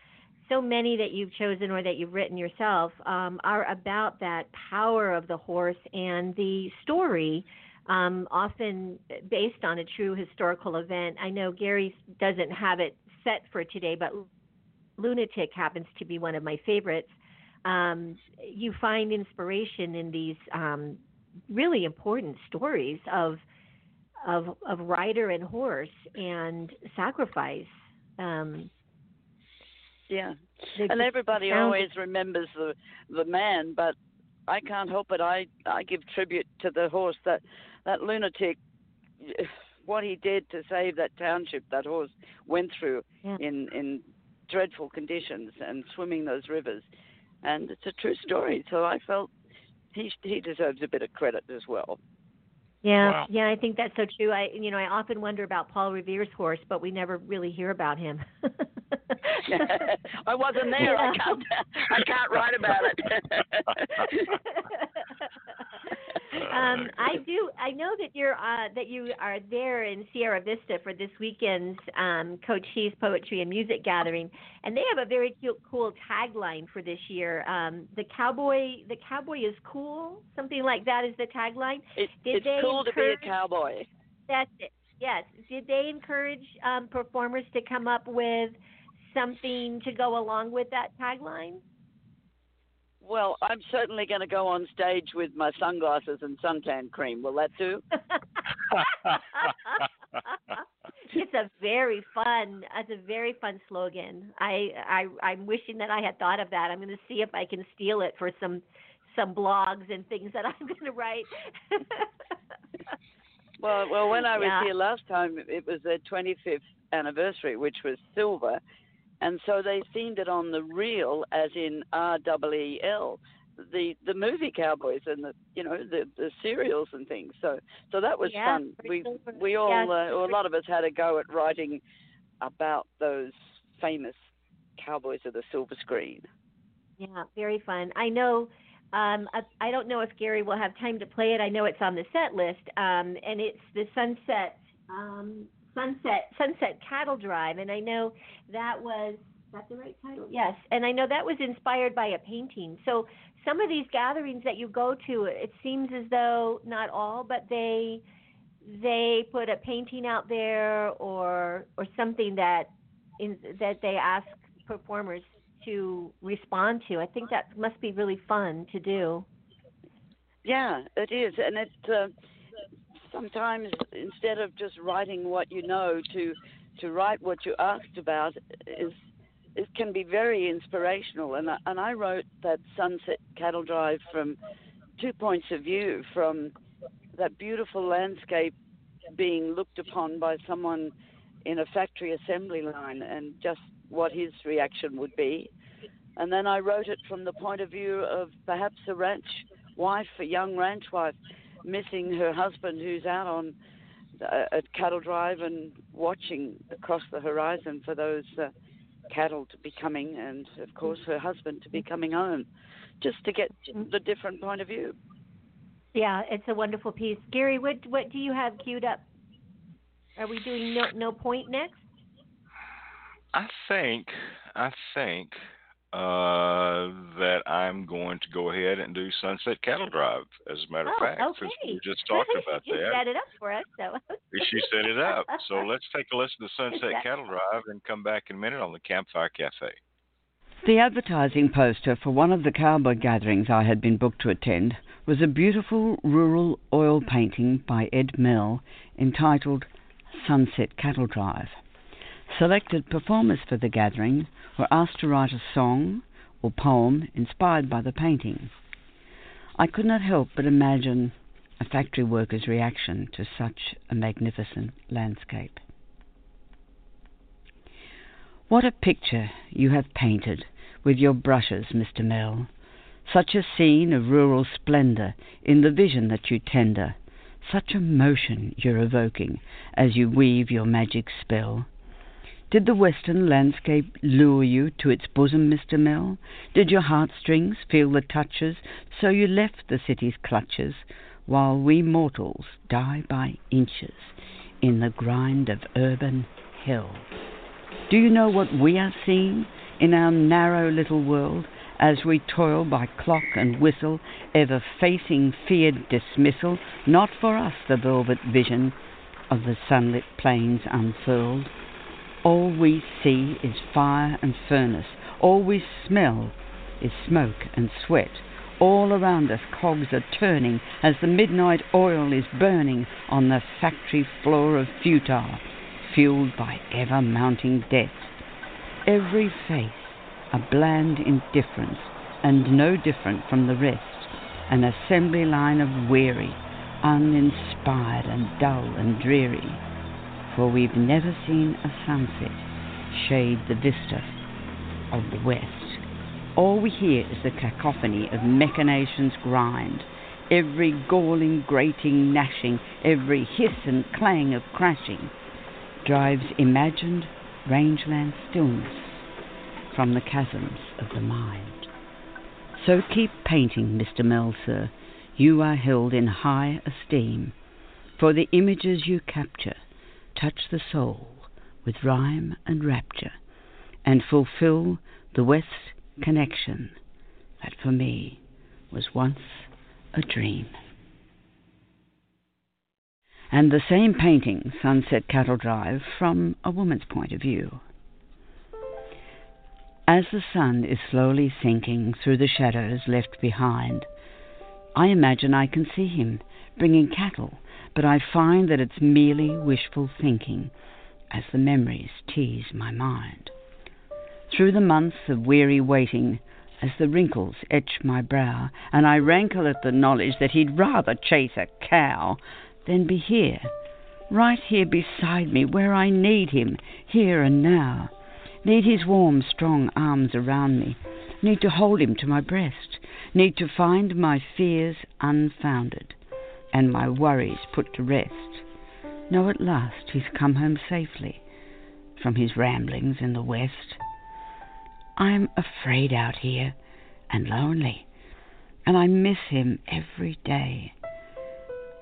so many that you've chosen or that you've written yourself um, are about that power of the horse and the story, um, often based on a true historical event. I know Gary doesn't have it set for today, but Lunatic happens to be one of my favorites. Um, you find inspiration in these um, really important stories of of of rider and horse and sacrifice. Um, yeah, they're and everybody astounding. always remembers the the man, but I can't help it. I I give tribute to the horse that that lunatic. [sighs] What he did to save that township, that horse went through Yeah. in in dreadful conditions and swimming those rivers, and it's a true story. So I felt he he deserves a bit of credit as well. Yeah, Wow. yeah, I think that's so true. I, you know, I often wonder about Paul Revere's horse, but we never really hear about him. [laughs] [laughs] I wasn't there. I can't. I can't write about it. [laughs] [laughs] um, I do. I know that you're uh, that you are there in Sierra Vista for this weekend's um, Cochise Poetry and Music Gathering, and they have a very cute, cool tagline for this year. Um, the cowboy, the cowboy is cool, something like that is the tagline. It, Did it's they cool to be a encourage- cowboy. That's it. Yes. Did they encourage um, performers to come up with something to go along with that tagline? Well, I'm certainly going to go on stage with my sunglasses and suntan cream. Will that do? [laughs] [laughs] it's a very fun it's a very fun slogan i i i'm wishing that i had thought of that i'm going to see if i can steal it for some some blogs and things that [laughs] i'm going to write Well, well, when I was Yeah. here last time, it was their 25th anniversary, which was silver, and so they themed it on the reel, as in R E E L, the the movie Cowboys and the you know the the serials and things. So so that was Yeah, fun. We silver. we all Yes, uh, a lot of us had a go at writing about those famous Cowboys of the silver screen. yeah very fun i know um I, I don't know if gary will have time to play it i know it's on the set list um and it's the sunset um sunset sunset cattle drive and i know that was that the right title yes and i know that was inspired by a painting so some of these gatherings that you go to it seems as though not all but they they put a painting out there or or something that in that they ask performers to respond to. I think that must be really fun to do. Yeah, it is, and it uh, sometimes instead of just writing what you know, to to write what you asked about is it can be very inspirational. And I, and I wrote that Sunset Cattle Drive from two points of view, from that beautiful landscape being looked upon by someone in a factory assembly line, and just what his reaction would be. And then I wrote it from the point of view of perhaps a ranch wife, a young ranch wife, missing her husband who's out on a, at cattle drive and watching across the horizon for those uh, cattle to be coming, and of course her husband to be coming home, just to get the different point of view. Yeah, it's a wonderful piece. Gary, what what do you have queued up? Are we doing no no point next? I think I think uh, that I'm going to go ahead and do Sunset Cattle Drive. As a matter of Oh, fact, since okay. we just [laughs] talked about you that, set it up for us, so she set it up. [laughs] So let's take a listen to Sunset Exactly. Cattle Drive and come back in a minute on the Campfire Cafe. The advertising poster for one of the cowboy gatherings I had been booked to attend was a beautiful rural oil painting by Ed Mell entitled Sunset Cattle Drive. Selected performers for the gathering were asked to write a song or poem inspired by the painting. I could not help but imagine a factory worker's reaction to such a magnificent landscape. What a picture you have painted with your brushes, Mr. Mell. Such a scene of rural splendour in the vision that you tender. Such emotion you're evoking as you weave your magic spell. Did the western landscape lure you to its bosom, Mr. Mell? Did your heartstrings feel the touches, so you left the city's clutches, while we mortals die by inches in the grind of urban hell? Do you know what we are seeing in our narrow little world as we toil by clock and whistle, ever facing feared dismissal? Not for us the velvet vision of the sunlit plains unfurled. All we see is fire and furnace. All we smell is smoke and sweat. All around us cogs are turning as the midnight oil is burning on the factory floor of futile, fueled by ever mounting death. Every face a bland indifference, and no different from the rest, an assembly line of weary, uninspired and dull and dreary for we've never seen a sunset shade the vista of the west. All we hear is the cacophony of machination's grind, every galling, grating, gnashing, every hiss and clang of crashing, drives imagined rangeland stillness from the chasms of the mind. So keep painting, Mr. Melser. You are held in high esteem, for the images you capture touch the soul with rhyme and rapture, and fulfill the West connection that for me was once a dream. And the same painting, Sunset Cattle Drive, from a woman's point of view. As the sun is slowly sinking through the shadows left behind, I imagine I can see him bringing cattle, but I find that it's merely wishful thinking as the memories tease my mind. Through the months of weary waiting, as the wrinkles etch my brow, and I rankle at the knowledge that he'd rather chase a cow than be here, right here beside me, where I need him, here and now. Need his warm, strong arms around me, need to hold him to my breast, need to find my fears unfounded and my worries put to rest. Know at last he's come home safely from his ramblings in the west. I'm afraid out here and lonely, and I miss him every day.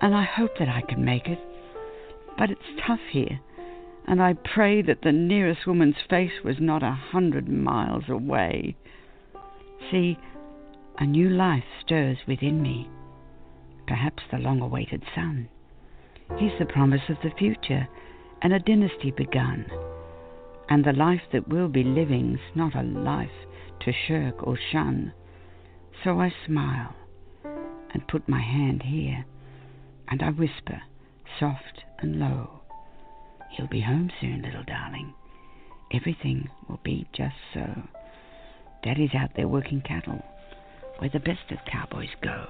And I hope that I can make it, but it's tough here, and I pray that the nearest woman's face was not a hundred miles away. See, a new life stirs within me, perhaps the long awaited son. He's the promise of the future and a dynasty begun. And the life that we'll be living's not a life to shirk or shun. So I smile and put my hand here, and I whisper, soft and low, He'll be home soon, little darling. Everything will be just so. Daddy's out there working cattle, where the best of cowboys go.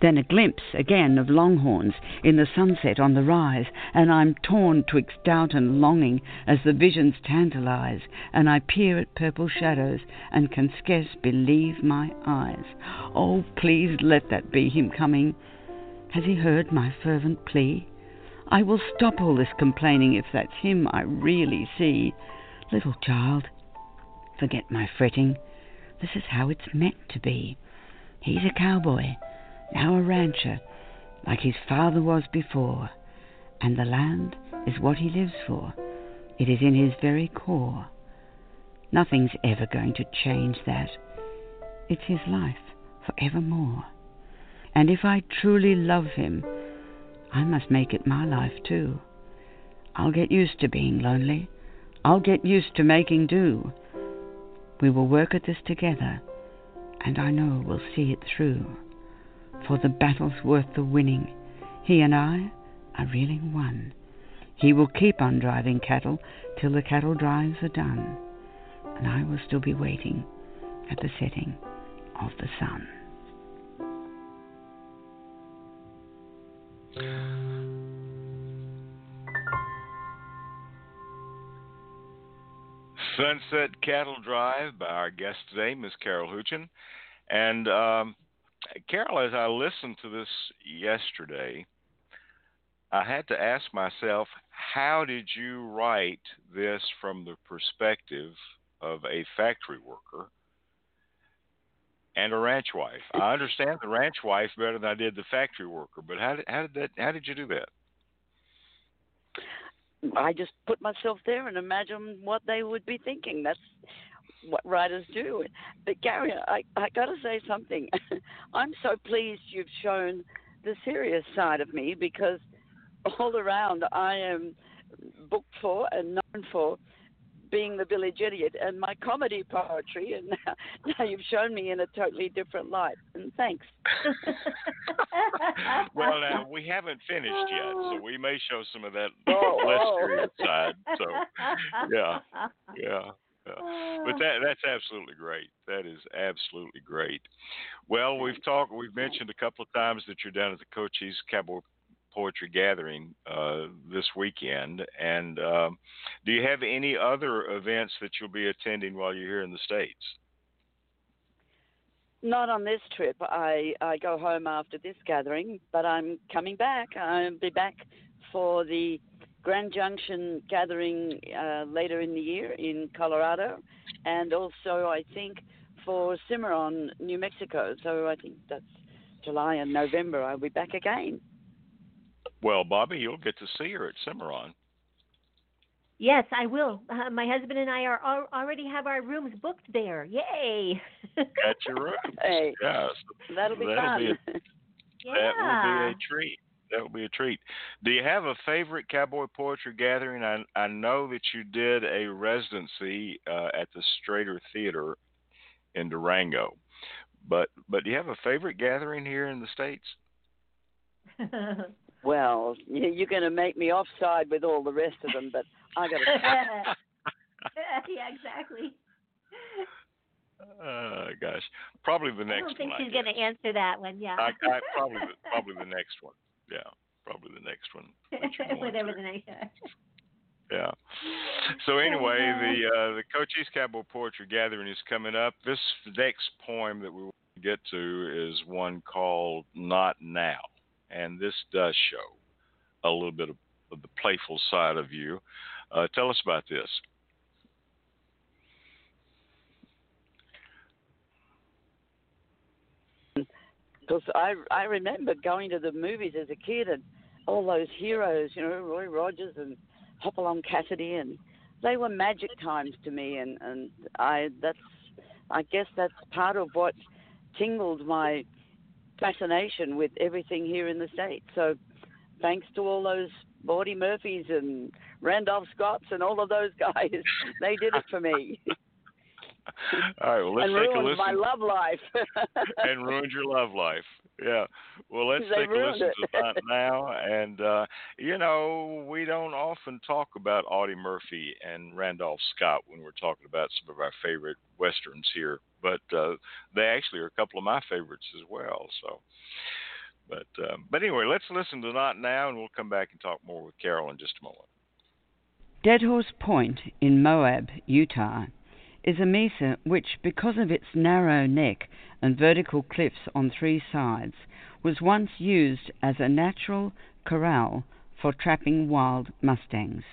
Then a glimpse again of longhorns in the sunset on the rise, and I'm torn twixt doubt and longing as the visions tantalize, and I peer at purple shadows and can scarce believe my eyes. Oh, please let that be him coming. Has he heard my fervent plea? I will stop all this complaining if that's him I really see. Little child, forget my fretting. This is how it's meant to be. He's a cowboy now a rancher, like his father was before, and the land is what he lives for. It is in his very core. Nothing's ever going to change that. It's his life for evermore. And if I truly love him, I must make it my life too. I'll get used to being lonely. I'll get used to making do. We will work at this together, and I know we'll see it through for the battle's worth the winning. He and I are really one. He will keep on driving cattle till the cattle drives are done, and I will still be waiting at the setting of the sun. Sunset Cattle Drive by our guest today, Miss Carol Heuchan. And um, Carol, as I listened to this yesterday, I had to ask myself, how did you write this from the perspective of a factory worker and a ranch wife? I understand the ranch wife better than I did the factory worker, but how did, how did that? How did you do that? I just put myself there and imagine what they would be thinking. That's what writers do. But Gary, I I got to say something. [laughs] I'm so pleased you've shown the serious side of me because all around I am booked for and known for being the village idiot and my comedy poetry and now, [laughs] now you've shown me in a totally different light and thanks [laughs] well now we haven't finished yet so we may show some of that oh, less oh. side so yeah yeah [laughs] but that that's absolutely great. That is absolutely great. Well, we've talked, we've mentioned a couple of times that you're down at the Cochise Cowboy Poetry Gathering uh, this weekend, and um, do you have any other events that you'll be attending while you're here in the states? Not on this trip. I, I go home after this gathering, but I'm coming back. I'll be back for the Grand Junction gathering uh, later in the year in Colorado, and also I think for Cimarron, New Mexico. So I think that's July and November. I'll be back again. Well, Bobbi, you'll get to see her at Cimarron. Yes, I will. Uh, my husband and I are al- already have our rooms booked there. Yay! At your rooms. [laughs] Hey, Yes. that'll be That'll fun. be a- yeah. [laughs] That will be a treat. That will be a treat. Do you have a favorite cowboy poetry gathering? I I know that you did a residency uh, at the Strater Theater in Durango, but but do you have a favorite gathering here in the states? [laughs] well, you- you're going to make me offside with all the rest of them, but I got to. [laughs] [laughs] yeah, exactly. Uh, gosh, probably the next one. I don't think one. she's going to answer that one. Yeah. I, I probably probably the next one. Yeah, probably the next one. that you're going Whatever the next. Yeah. [laughs] So anyway, the uh, the Cochise Cowboy Poetry Gathering is coming up. This next poem that we want to get to is one called "Not Now," and this does show a little bit of, of the playful side of you. Uh, tell us about this. Because I I remember going to the movies as a kid and all those heroes, you know, Roy Rogers and Hopalong Cassidy, and they were magic times to me, and and I that's I guess that's part of what tingled my fascination with everything here in the states. So thanks to all those Maudie Murphys and Randolph Scotts and all of those [laughs] guys, they did it for me [laughs] [laughs] All right, well let's and take a ruined listen. my love life. [laughs] and ruined your love life. Yeah. Well, let's They take a listen it. to that [laughs] now. And uh, you know, we don't often talk about Audie Murphy and Randolph Scott when we're talking about some of our favorite westerns here, but uh, they actually are a couple of my favorites as well. So. But um, but anyway, let's listen to Not Now, and we'll come back and talk more with Carol in just a moment. Dead Horse Point in Moab, Utah, is a mesa which, because of its narrow neck and vertical cliffs on three sides, was once used as a natural corral for trapping wild mustangs.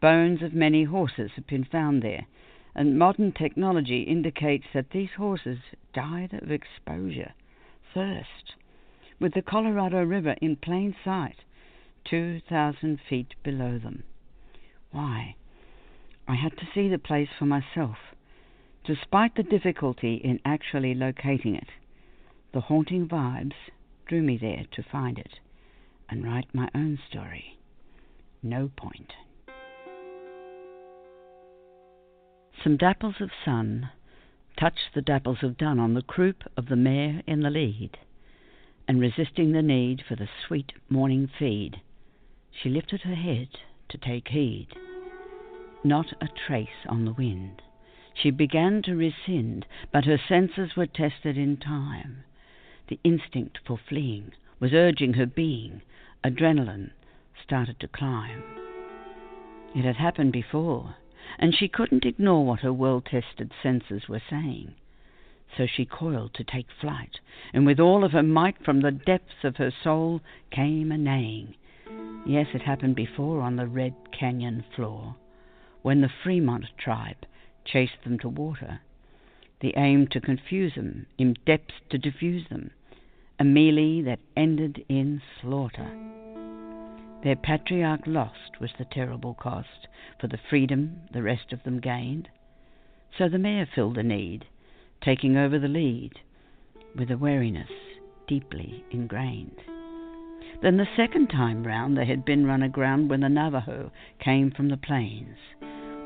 Bones of many horses have been found there, and modern technology indicates that these horses died of exposure, thirst, with the Colorado River in plain sight, 2,000 feet below them. Why? I had to see the place for myself. Despite the difficulty in actually locating it, the haunting vibes drew me there to find it and write my own story. No point. Some dapples of sun touched the dapples of dun on the croup of the mare in the lead, and resisting the need for the sweet morning feed, she lifted her head to take heed. Not a trace on the wind. She began to rescind, but her senses were tested in time. The instinct for fleeing was urging her being. Adrenaline started to climb. It had happened before, and she couldn't ignore what her well tested senses were saying. So she coiled to take flight, and with all of her might from the depths of her soul came a neighing. Yes, it happened before on the Red Canyon floor, when the Fremont tribe chased them to water. The aim to confuse them, in depths to diffuse them, a melee that ended in slaughter. Their patriarch lost was the terrible cost for the freedom the rest of them gained. So the mare filled the need, taking over the lead, with a wariness deeply ingrained. Then the second time round they had been run aground when the Navajo came from the plains.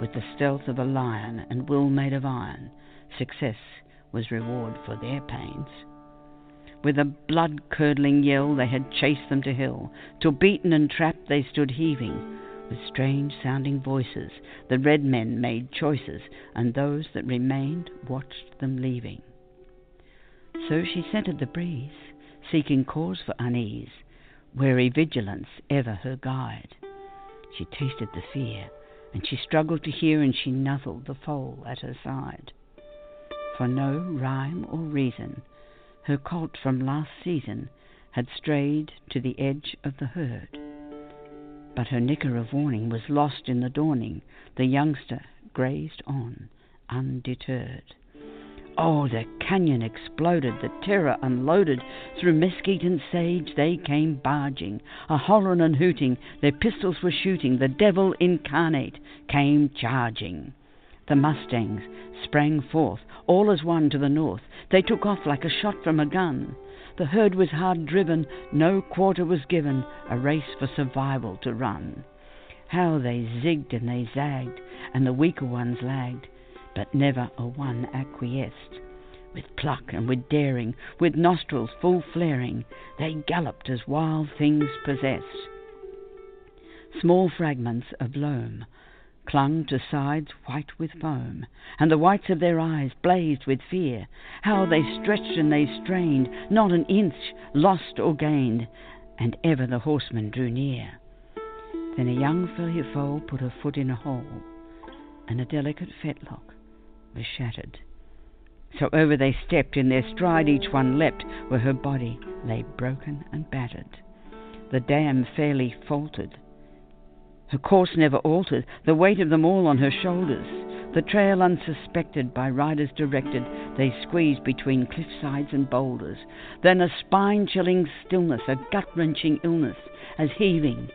With the stealth of a lion and will made of iron, success was reward for their pains. With a blood curdling yell they had chased them to hill, till beaten and trapped they stood heaving. With strange sounding voices the red men made choices, and those that remained watched them leaving. So she scented the breeze, seeking cause for unease, wary vigilance ever her guide. She tasted the fear, and she struggled to hear, and she nuzzled the foal at her side. For no rhyme or reason, her colt from last season had strayed to the edge of the herd. But her nicker of warning was lost in the dawning. The youngster grazed on, undeterred. Oh, the canyon exploded, the terror unloaded. Through mesquite and sage they came barging, a hollering and hooting, their pistols were shooting, the devil incarnate came charging. The mustangs sprang forth, all as one to the north. They took off like a shot from a gun. The herd was hard driven, no quarter was given, a race for survival to run. How they zigged and they zagged, and the weaker ones lagged but never a one acquiesced. With pluck and with daring, with nostrils full flaring, they galloped as wild things possessed. Small fragments of loam clung to sides white with foam, and the whites of their eyes blazed with fear. How they stretched and they strained, not an inch lost or gained, and ever the horseman drew near. Then a young filly foal put her foot in a hole, and a delicate fetlock was shattered. So over they stepped, in their stride each one leapt, where her body lay broken and battered. The dam fairly faltered. Her course never altered, the weight of them all on her shoulders. The trail unsuspected, by riders directed, they squeezed between cliff sides and boulders. Then a spine chilling stillness, a gut wrenching illness, as heaving,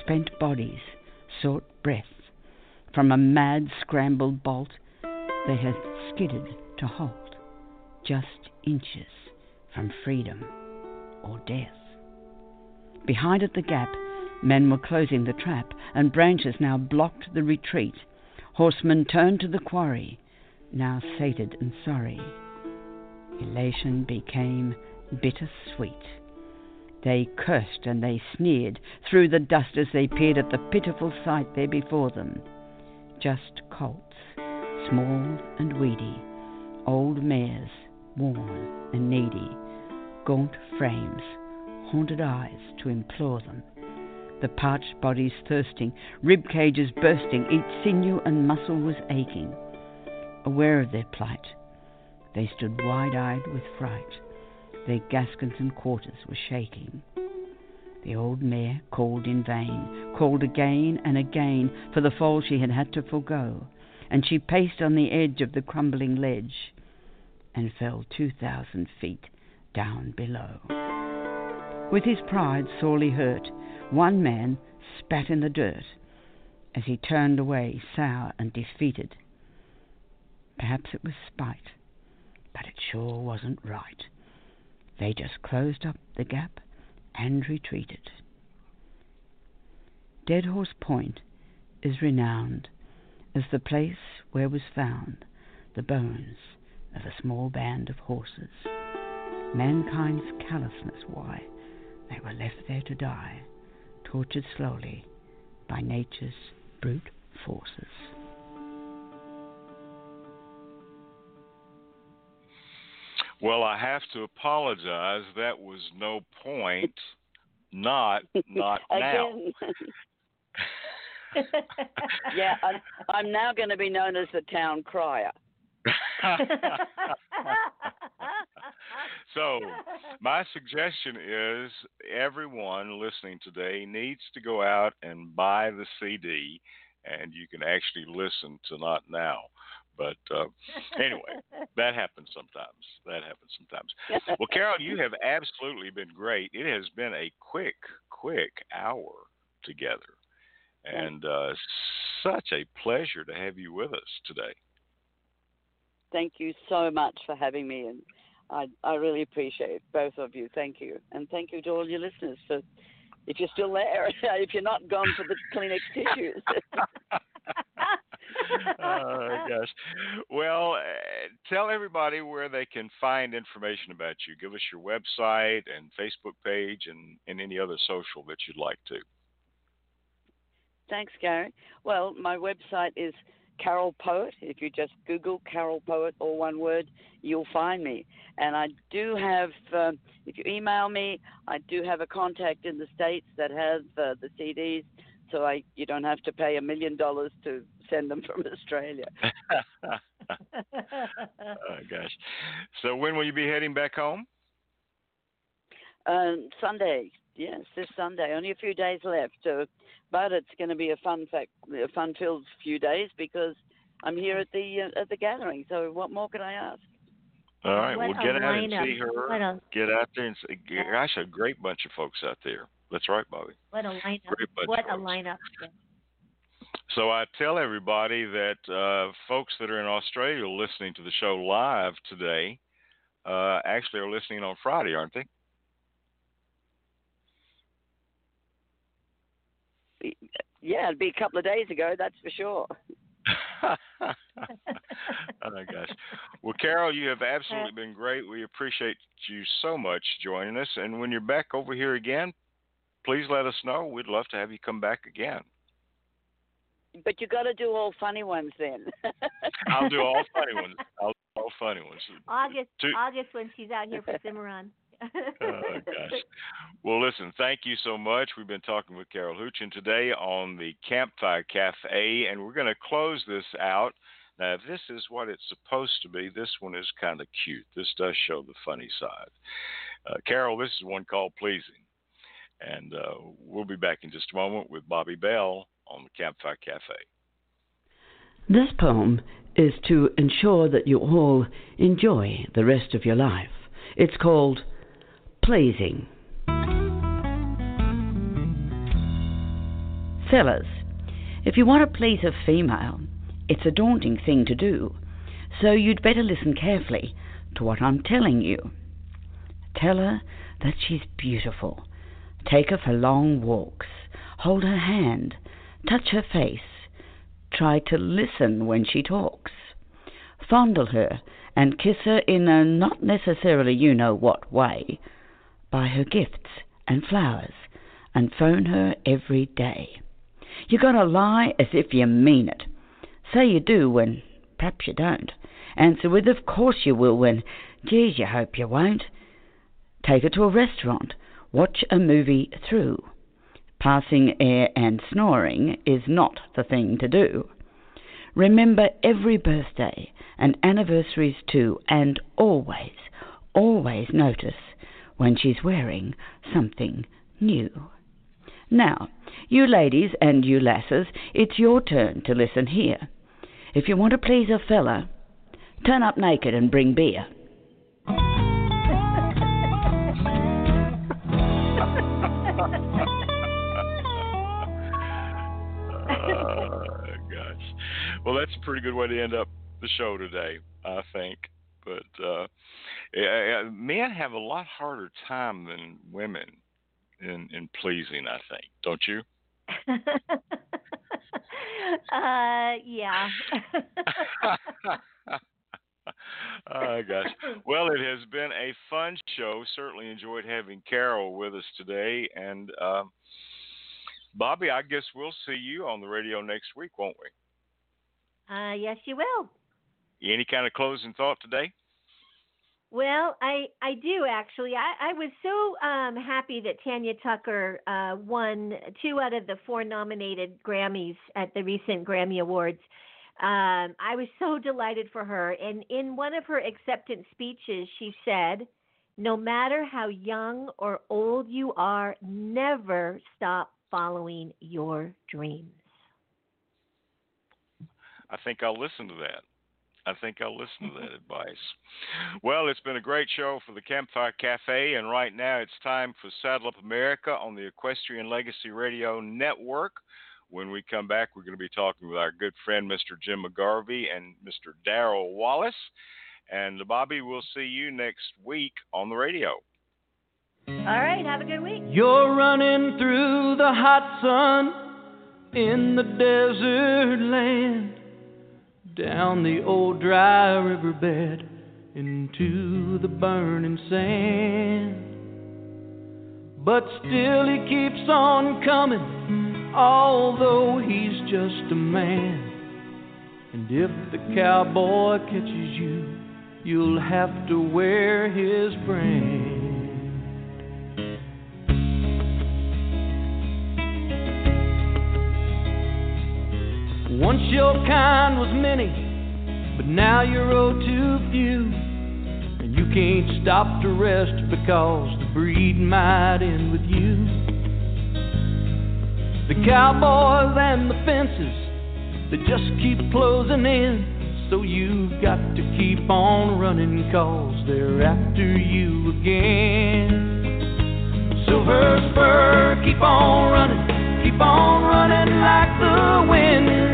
spent bodies sought breath. From a mad scrambled bolt, they had skidded to halt, just inches from freedom or death. Behind at the gap, men were closing the trap, and branches now blocked the retreat. Horsemen turned to the quarry, now sated and sorry. Elation became bitter sweet. They cursed and they sneered through the dust as they peered at the pitiful sight there before them. Just colts small and weedy, old mares, worn and needy, gaunt frames, haunted eyes to implore them, the parched bodies thirsting, rib cages bursting, each sinew and muscle was aching. Aware of their plight, they stood wide eyed with fright, their gaskins and quarters were shaking. The old mare called in vain, called again and again for the foal she had had to forego and she paced on the edge of the crumbling ledge and fell two thousand feet down below. With his pride sorely hurt, one man spat in the dirt as he turned away, sour and defeated. Perhaps it was spite, but it sure wasn't right. They just closed up the gap and retreated. Dead Horse Point is renowned as the place where was found the bones of a small band of horses. Mankind's callousness why they were left there to die, tortured slowly by nature's brute forces. Well, I have to apologize. That was no point. Not, not [laughs] now. [laughs] yeah, I'm, I'm now going to be known as the town crier. so, my suggestion is everyone listening today needs to go out and buy the CD, and you can actually listen to Not Now. But uh, anyway, [laughs] that happens sometimes. That happens sometimes. Well, Carol, you have absolutely been great. It has been a quick, quick hour together. And uh, such a pleasure to have you with us today. Thank you so much for having me, and I, I really appreciate both of you. Thank you, and thank you to all your listeners for if you're still there, [laughs] if you're not gone for the Kleenex tissues. [laughs] oh gosh. Well, uh, tell everybody where they can find information about you. Give us your website and Facebook page and, and any other social that you'd like to. Thanks, Gary. Well, my website is Carol Poet. If you just Google Carol Poet, all one word, you'll find me. And I do have, uh, if you email me, I do have a contact in the States that has uh, the CDs, so I you don't have to pay a million dollars to send them [laughs] from Australia. [laughs] [laughs] oh, gosh. So when will you be heading back home? Um, Sunday, yes, this Sunday. Only a few days left, uh, but it's going to be a fun fact, a fun-filled few days because I'm here at the uh, at the gathering. So what more can I ask? All right, What we'll get out lineup. and see her. What a Get out there and see. Gosh, a great bunch of folks out there. That's right, Bobbi. what a lineup. Great bunch What of a folks. lineup. So I tell everybody that uh, folks that are in Australia listening to the show live today uh, actually are listening on Friday, aren't they? Yeah, it'd be a couple of days ago, that's for sure. oh my gosh. Well, Carol, you have absolutely been great. We appreciate you so much joining us. And when you're back over here again, please let us know. We'd love to have you come back again. But you got to do all funny ones then. I'll do all [laughs] funny ones. I'll do all funny ones. August, Two- August when she's out here for [laughs] Cimarron. Oh [laughs] gosh. Well, listen, thank you so much. We've been talking with Carol Heuchan today on the Campfire Cafe, and we're going to close this out. Now, if this is what it's supposed to be, this one is kind of cute. This does show the funny side. Uh, Carol, this is one called Pleasing. And uh, we'll be back in just a moment with Bobbi Bell on the Campfire Cafe. This poem is to ensure that you all enjoy the rest of your life. It's called Pleasing. Fellas, if you want to please a female, it's a daunting thing to do, so you'd better listen carefully to what I'm telling you. Tell her that she's beautiful. Take her for long walks. Hold her hand. Touch her face. Try to listen when she talks. Fondle her and kiss her in a not necessarily you know what way. Buy her gifts and flowers and phone her every day. You gotta lie as if you mean it. Say you do when perhaps you don't. Answer with of course you will when geez you hope you won't. Take her to a restaurant. Watch a movie through. Passing air and snoring is not the thing to do. Remember every birthday and anniversaries too, and always, always notice when she's wearing something new. Now, you ladies and you lasses, it's your turn to listen here. If you want to please a fella, turn up naked and bring beer. [laughs] oh. Well, that's a pretty good way to end up the show today, I think. But uh, men have a lot harder time than women in in pleasing. I think, don't you? [laughs] uh, yeah. [laughs] oh gosh. Well, it has been a fun show. Certainly enjoyed having Carol with us today, and uh, Bobbi. I guess we'll see you on the radio next week, won't we? uh, yes, you will. Any kind of closing thought today? Well, I I do actually. I I was so um happy that Tanya Tucker uh won two out of the four nominated Grammys at the recent Grammy Awards. Um I was so delighted for her and in one of her acceptance speeches she said, "No matter how young or old you are, never stop following your dreams." I think I'll listen to that. I think I'll listen to [laughs] that advice. Well, it's been a great show for the Campfire Cafe, and right now it's time for Saddle Up America on the Equestrian Legacy Radio Network. When we come back, we're going to be talking with our good friend, Mr. Jim McGarvey, and Mr. Darrell Wallace. And Bobbi, we'll see you next week on the radio. All right, have a good week. You're running through the hot sun in the desert land, down the old dry riverbed into the burning sand. But still he keeps on coming, although he's just a man. And if the cowboy catches you, you'll have to wear his brand. Once your kind was many, but now you're oh too few. And you can't stop to rest because the breed might end with you. The cowboys and the fences, they just keep closing in. So you've got to keep on running cause they're after you again. Silver spur, keep on running, keep on running like the wind.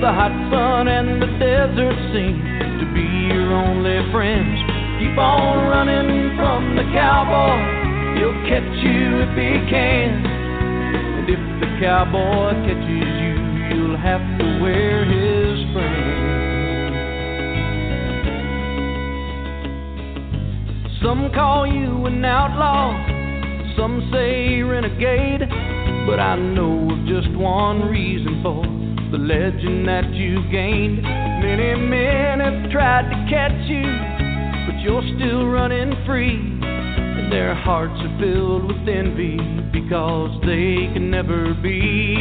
The hot sun and the desert seem to be your only friends. Keep on running from the cowboy, he'll catch you if he can. And if the cowboy catches you, you'll have to wear his frame. Some call you an outlaw, some say renegade, but I know of just one reason for the legend that you gained. Many men have tried to catch you, but you're still running free. And their hearts are filled with envy because they can never be.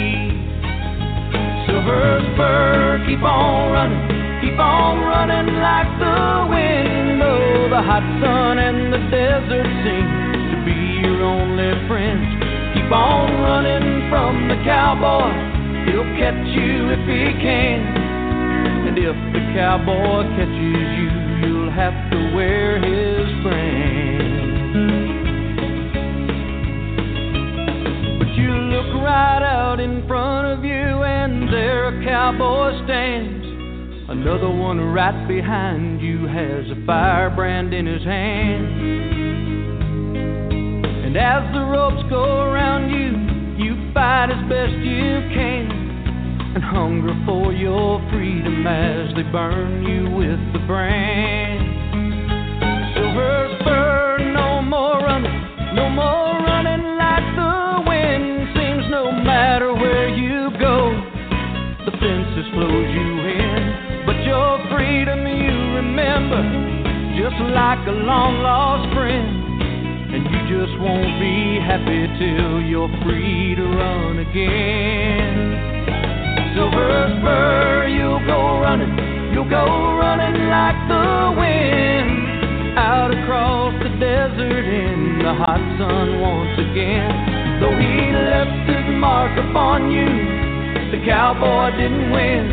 Silver spur, keep on running, keep on running like the wind. Oh, the hot sun and the desert seem to be your only friends. Keep on running from the cowboy, he'll catch you if he can. And if the cowboy catches you, you'll have to wear his brand. But you look right out in front of you, and there a cowboy stands. Another one right behind you has a firebrand in his hand. And as the ropes go around you, fight as best you can. And hunger for your freedom as they burn you with the brand. Silver spur, no more running, no more running like the wind. Seems no matter where you go, the fences close you in. But your freedom you remember, just like a long lost friend. Just won't be happy till you're free to run again. Silver spur, you'll go running, you'll go running like the wind. Out across the desert in the hot sun once again. Though he left his mark upon you, the cowboy didn't win.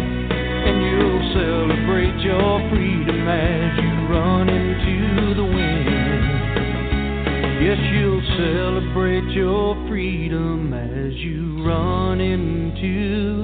And you'll celebrate your freedom as you run into the wind. Yes, you'll celebrate your freedom as you run into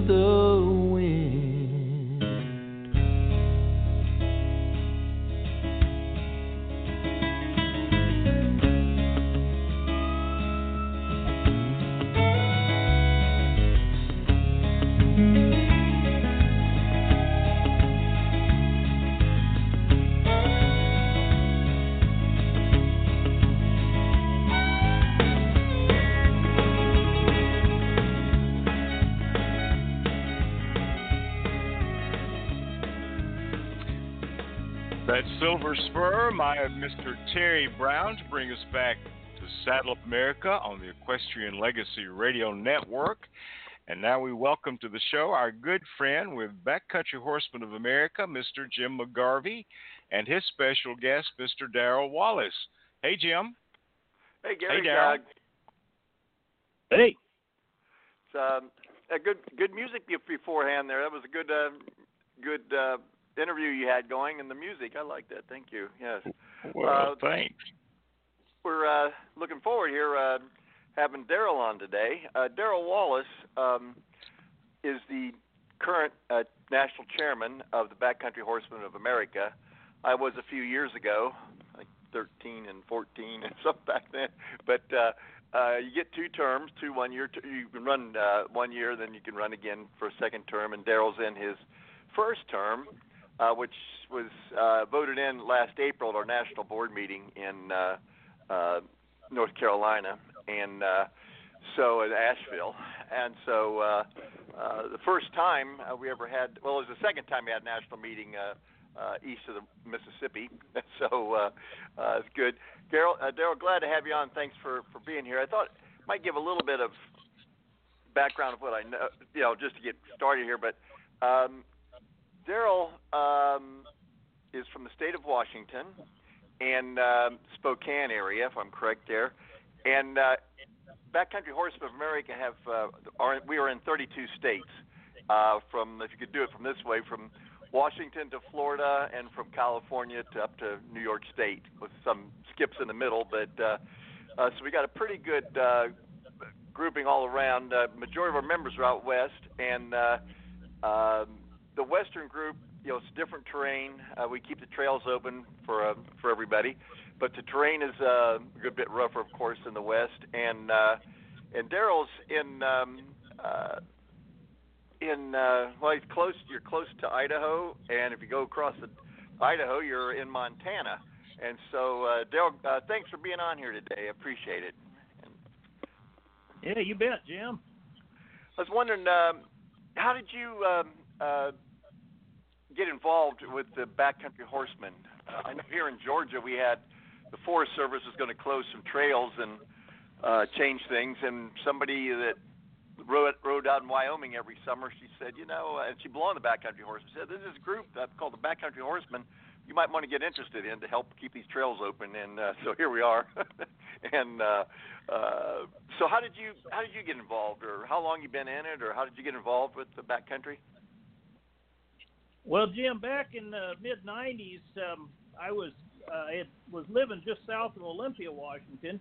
Spur, my Mr. Terry Brown, to bring us back to Saddle Up America on the Equestrian Legacy Radio Network. And now we welcome to the show our good friend with Backcountry Horsemen of America, Mr. Jim McGarvey, and his special guest, Mr. Darrell Wallace. Hey, Jim. Hey, Gary. Hey, Darrell. Uh, Hey, it's, um, a good good music be- beforehand there. That was a good uh, good uh, interview you had going, and the music. I like that. Thank you. Yes. Well, Uh, thanks. We're uh, looking forward here uh, having Darrell on today. Uh, Darrell Wallace um, is the current uh, national chairman of the Backcountry Horsemen of America. I was a few years ago, like 13 and 14 and [laughs] stuff back then. But uh, uh, you get two terms, two one year. T- you can run uh, one year, then you can run again for a second term. And Darrell's in his first term, uh, which was uh, voted in last April at our national board meeting in uh, uh, North Carolina, and uh, so at Asheville. And so uh, uh, the first time uh, we ever had, well, it was the second time we had a national meeting uh, uh, east of the Mississippi. [laughs] so uh, uh, it's good. Darrell, uh, Darrell, glad to have you on. Thanks for for being here. I thought I might give a little bit of background of what I know, you know, just to get started here. But um, Darrell um, is from the state of Washington. in um, Spokane area, if I'm correct there. And uh, Backcountry Horsemen of America have uh, are we are in 32 states. Uh, from if you could do it from this way, from Washington to Florida, and from California to up to New York State, with some skips in the middle. But uh, uh, so we got a pretty good uh, grouping all around. Uh, majority of our members are out west, and uh, um, the western group, you know, it's different terrain. Uh, we keep the trails open for uh, for everybody, but the terrain is uh, a good bit rougher, of course, in the west. And uh, and Darrell's in um, uh, in uh, well, he's close. You're close to Idaho, and if you go across the Idaho, you're in Montana. And so, uh, Darrell, uh, thanks for being on here today. I appreciate it. Yeah, you bet, Jim. I was wondering, um, how did you um, uh, get involved with the backcountry horsemen? Uh, I know here in Georgia we had the Forest Service was going to close some trails and uh, change things, and somebody that rode, rode out in Wyoming every summer, she said, you know, and she belonged to backcountry horsemen. Said there's this group that's called the backcountry horsemen you might want to get interested in to help keep these trails open. And uh, so here we are. [laughs] and uh, uh, so, how did you how did you get involved, or how long you been in it, or how did you get involved with the backcountry? Well, Jim, back in the mid '90s, um, I was uh, it was living just south of Olympia, Washington,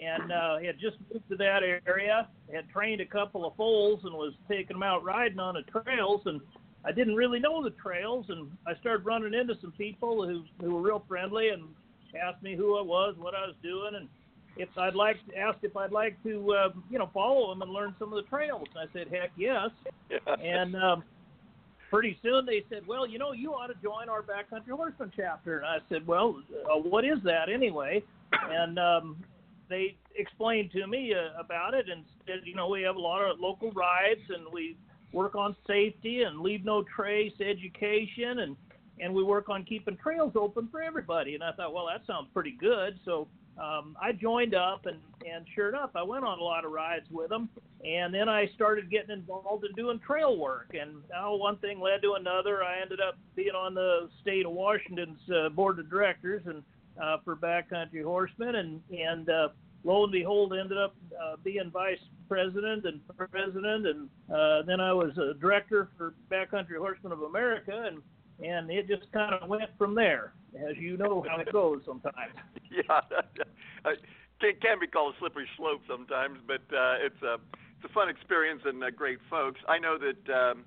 and uh, had just moved to that area. Had trained a couple of foals and was taking them out riding on the trails, and I didn't really know the trails, and I started running into some people who who were real friendly and asked me who I was, what I was doing, and if I'd like to ask if I'd like to uh, you know follow them and learn some of the trails. And I said, heck yes. [laughs] Yeah. And um, pretty soon they said, well, you know, you ought to join our backcountry horseman chapter. And I said, well, uh, what is that anyway? [coughs] And um, they explained to me uh, about it and said, you know, we have a lot of local rides and we work on safety and leave no trace education and and we work on keeping trails open for everybody and i thought well that sounds pretty good so um, i joined up and and sure enough i went on a lot of rides with them and then i started getting involved in doing trail work. And now one thing led to another. I ended up being on the state of washington's uh, board of directors and uh, for backcountry horsemen. And and uh, lo and behold, ended up uh, being vice president and president, and uh, then I was a director for Backcountry Horsemen of America, and and it just kind of went from there, as you know how it goes sometimes. [laughs] yeah, [laughs] it can be called a slippery slope sometimes, but uh, it's a it's a fun experience and uh, great folks. I know that um,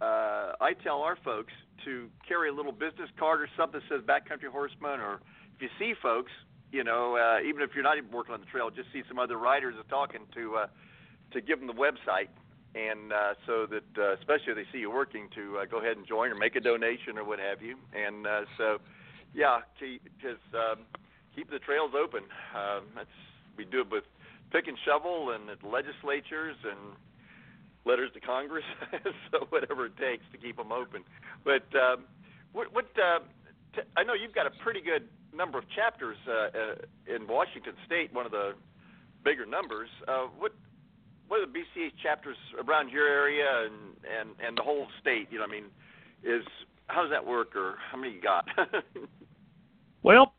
uh, I tell our folks to carry a little business card or something that says Backcountry Horseman, or if you see folks, you know, uh, even if you're not even working on the trail, just see some other riders talking to uh, to give them the website, and uh, so that uh, especially if they see you working, to uh, go ahead and join or make a donation or what have you. And uh, so, yeah, just um, keep the trails open. Um, that's we do it with pick and shovel and at legislatures and letters to Congress, [laughs] so whatever it takes to keep them open. But um, what, what uh, t- I know you've got a pretty good number of chapters uh, uh, in Washington State, one of the bigger numbers. Uh, what what are the BCH chapters around your area and, and, and the whole state? You know, I mean, is how does that work, or how many you got? [laughs] well,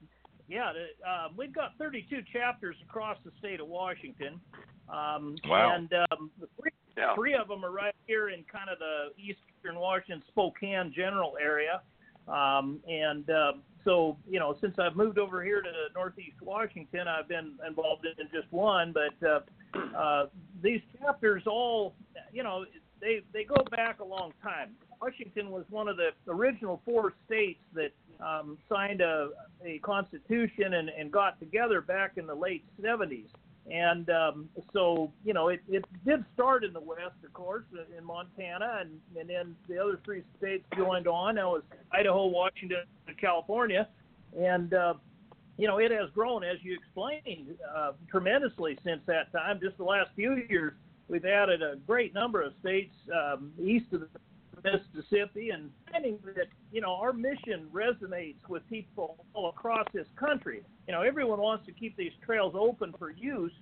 yeah, uh, we've got 32 chapters across the state of Washington. Um, wow. And um, three, yeah. three of them are right here in kind of the eastern Washington, Spokane general area. Um, and uh, so you know, since I've moved over here to Northeast Washington, I've been involved in just one. But uh, uh, these chapters all, you know, they they go back a long time. Washington was one of the original four states that um, signed a, a constitution and, and got together back in the late 70s. And um, so, you know, it, it did start in the West, of course, in Montana, and, and then the other three states joined on. That was Idaho, Washington, and California. And, uh, you know, it has grown, as you explained, uh, tremendously since that time. Just the last few years, we've added a great number of states um, east of the Mississippi, and finding that you know our mission resonates with people all across this country. You know, everyone wants to keep these trails open for use,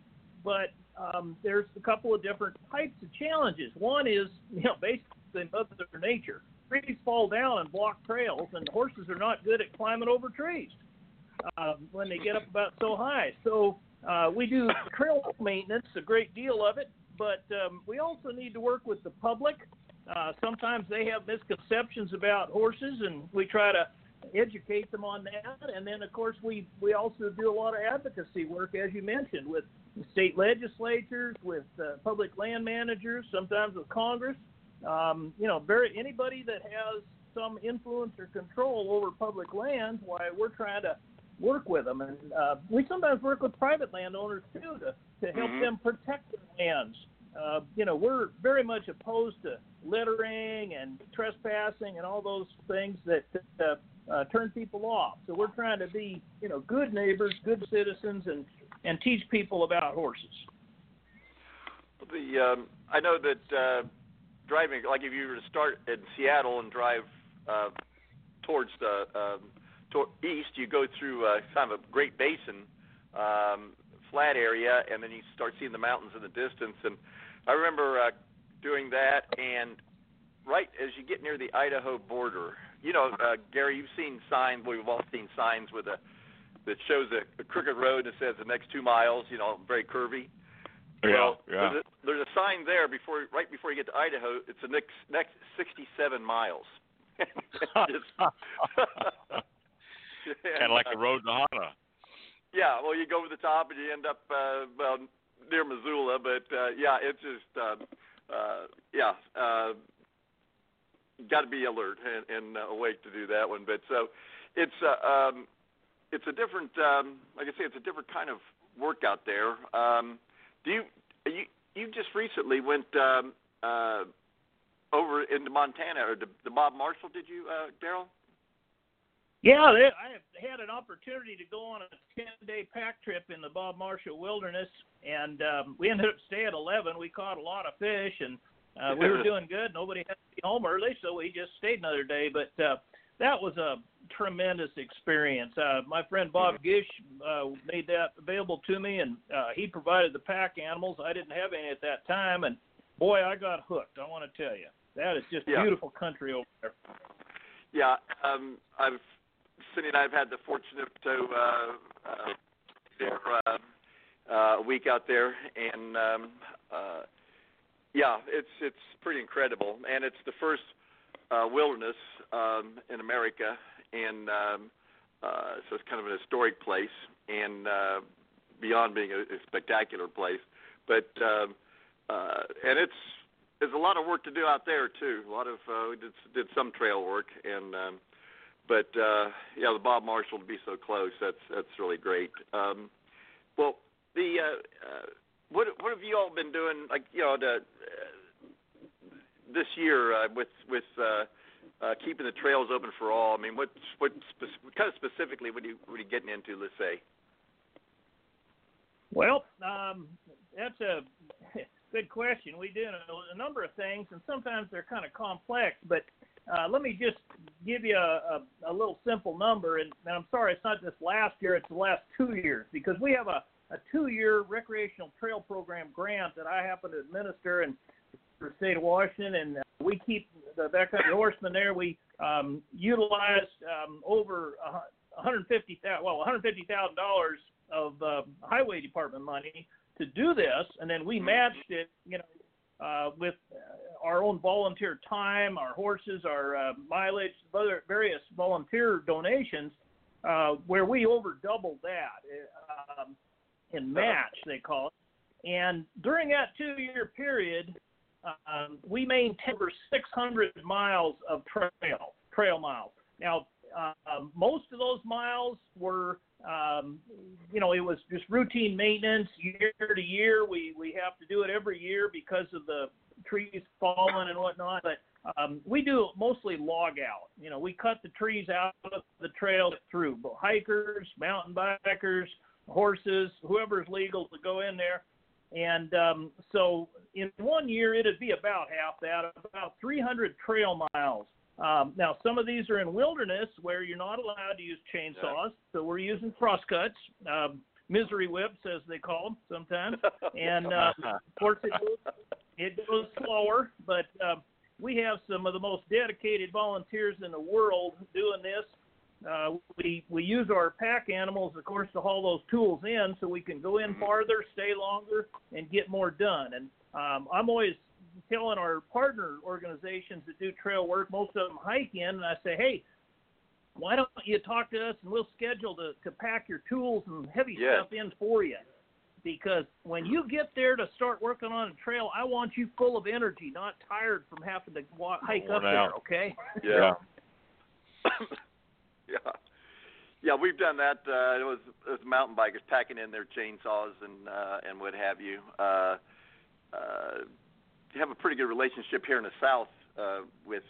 but um, there's a couple of different types of challenges. One is you know basically Mother Nature. Trees fall down and block trails, and horses are not good at climbing over trees. uh, when they get up about so high. So uh, we do trail maintenance, a great deal of it, but um, we also need to work with the public. Uh, sometimes they have misconceptions about horses, and we try to educate them on that. And then, of course, we we also do a lot of advocacy work, as you mentioned, with state legislatures, with uh, public land managers, sometimes with Congress. Um, you know, very anybody that has some influence or control over public lands, why we're trying to work with them, and uh, we sometimes work with private landowners too to to help Mhm. them protect their lands. Uh, you know, we're very much opposed to littering and trespassing and all those things that uh, uh, turn people off. So we're trying to be, you know, good neighbors, good citizens, and and teach people about horses. The um, I know that uh, driving, like if you were to start in Seattle and drive uh, towards the um, to- east, you go through uh, kind of a Great Basin um, flat area, and then you start seeing the mountains in the distance. And I remember uh, doing that, and right as you get near the Idaho border, you know, uh, Gary, you've seen signs. We've all seen signs with a that shows a, a crooked road that says the next two miles, you know, very curvy. Yeah, well, yeah. There's, a, there's a sign there before, right before you get to Idaho. It's the next next 67 miles. [laughs] [laughs] kind of like the road to Hana. Yeah, well, you go over the top and you end up uh, well near Missoula, but uh, yeah, it's just uh, uh, yeah, uh, got to be alert and, and awake to do that one. But so it's uh, um, it's a different, um, like I say, it's a different kind of work out there. Um, do you you you just recently went um, uh, over into Montana or to, to Bob Marshall? Did you, uh, Darrell? Yeah, they, I have had an opportunity to go on a 10-day pack trip in the Bob Marshall Wilderness, and um, we ended up staying at 11. We caught a lot of fish, and uh, we were doing good. Nobody had to be home early, so we just stayed another day. But uh, that was a tremendous experience. Uh, my friend Bob Gish uh, made that available to me, and uh, he provided the pack animals. I didn't have any at that time, and boy, I got hooked. I want to tell you, that is just Yeah. beautiful country over there. Yeah, um, I've Cindy and I have had the fortune to uh, uh, there uh, uh, a week out there, and um, uh, yeah, it's it's pretty incredible, and it's the first uh, wilderness um, in America, and um, uh, so it's kind of an historic place, and uh, beyond being a, a spectacular place, but um, uh, and it's there's a lot of work to do out there too. A lot of uh, we did did some trail work, and um, but uh, yeah, the Bob Marshall to be so close, that's that's really great. Um, well, the uh, uh, what what have you all been doing? Like you know, the, uh, this year uh, with with uh, uh, keeping the trails open for all. I mean, what what spec- kind of specifically what are you what are you getting into? Let's say. Well, um, that's a [laughs] good question. We do a, a number of things, and sometimes they're kind of complex. But uh, let me just give you a, a, a little simple number. And, and I'm sorry, it's not just last year; it's the last two years because we have a, a two-year recreational trail program grant that I happen to administer for the state of Washington, and uh, we keep the backcountry horsemen there. We um, utilized um, over a hu- 150,000, well, 150,000 dollars of uh, highway department money to do this, and then we matched it, you know, uh, with uh, our own volunteer time, our horses, our uh, mileage, various volunteer donations, uh, where we over doubled that uh, um, in match, they call it. And during that two-year period, um, we maintained over 600 miles of trail trail miles. Now, uh, most of those miles were, um, you know, it was just routine maintenance year to year. We we have to do it every year because of the trees falling and whatnot. But um, we do mostly log out. You know, we cut the trees out of the trail through both hikers, mountain bikers, horses, whoever's legal to go in there. And um, so in one year, it'd be about half that, about 300 trail miles. Um, now, some of these are in wilderness where you're not allowed to use chainsaws, so we're using crosscuts, um, misery whips, as they call them sometimes. [laughs] And uh, of course, it it goes slower, but uh, we have some of the most dedicated volunteers in the world doing this. uh, we we use our pack animals, of course, to haul those tools in, so we can go in farther, stay longer, and get more done. And um, I'm always telling our partner organizations that do trail work, most of them hike in, and I say, hey, why don't you talk to us and we'll schedule to, to pack your tools and heavy Yeah. stuff in for you. Because when you get there to start working on a trail, I want you full of energy, not tired from having to walk, hike up Worn there. Okay. Yeah. [coughs] yeah. Yeah, we've done that. Uh, it was it was mountain bikers packing in their chainsaws and uh, and what have you. Uh, uh, have a pretty good relationship here in the south uh, with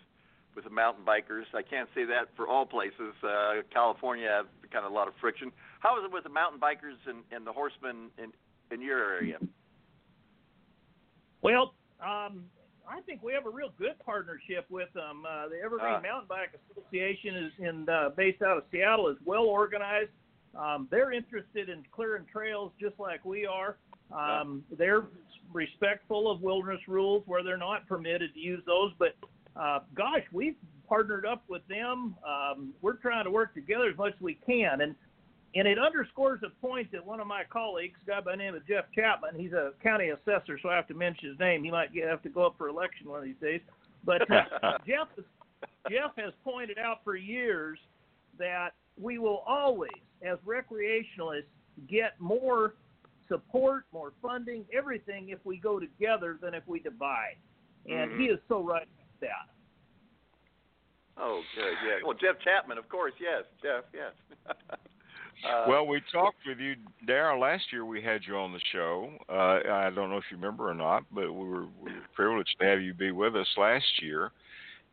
with the mountain bikers. I can't say that for all places. Uh, California have kind of a lot of friction. How is it with the mountain bikers and, and the horsemen in in your area? Well, um, I think we have a real good partnership with them. Uh, the Evergreen Ah. Mountain Bike Association is in uh, based out of Seattle, is well organized. Um, they're interested in clearing trails just like we are. Um, they're respectful of wilderness rules where they're not permitted to use those. But uh, gosh, we've partnered up with them. Um, we're trying to work together as much as we can, and and it underscores a point that one of my colleagues, a guy by the name of Jeff Chapman, he's a county assessor, so I have to mention his name. He might get, have to go up for election one of these days. But uh, [laughs] Jeff, Jeff has pointed out for years that we will always, as recreationalists, get more support, more funding, everything if we go together than if we divide. And he is so right about that. Oh, good. Yeah. Well, Jeff Chapman, of course. Yes, Jeff. Yes. [laughs] uh, well, we talked with you, Darrell. Last year we had you on the show. Uh, I don't know if you remember or not, but we were, we were privileged to have you be with us last year.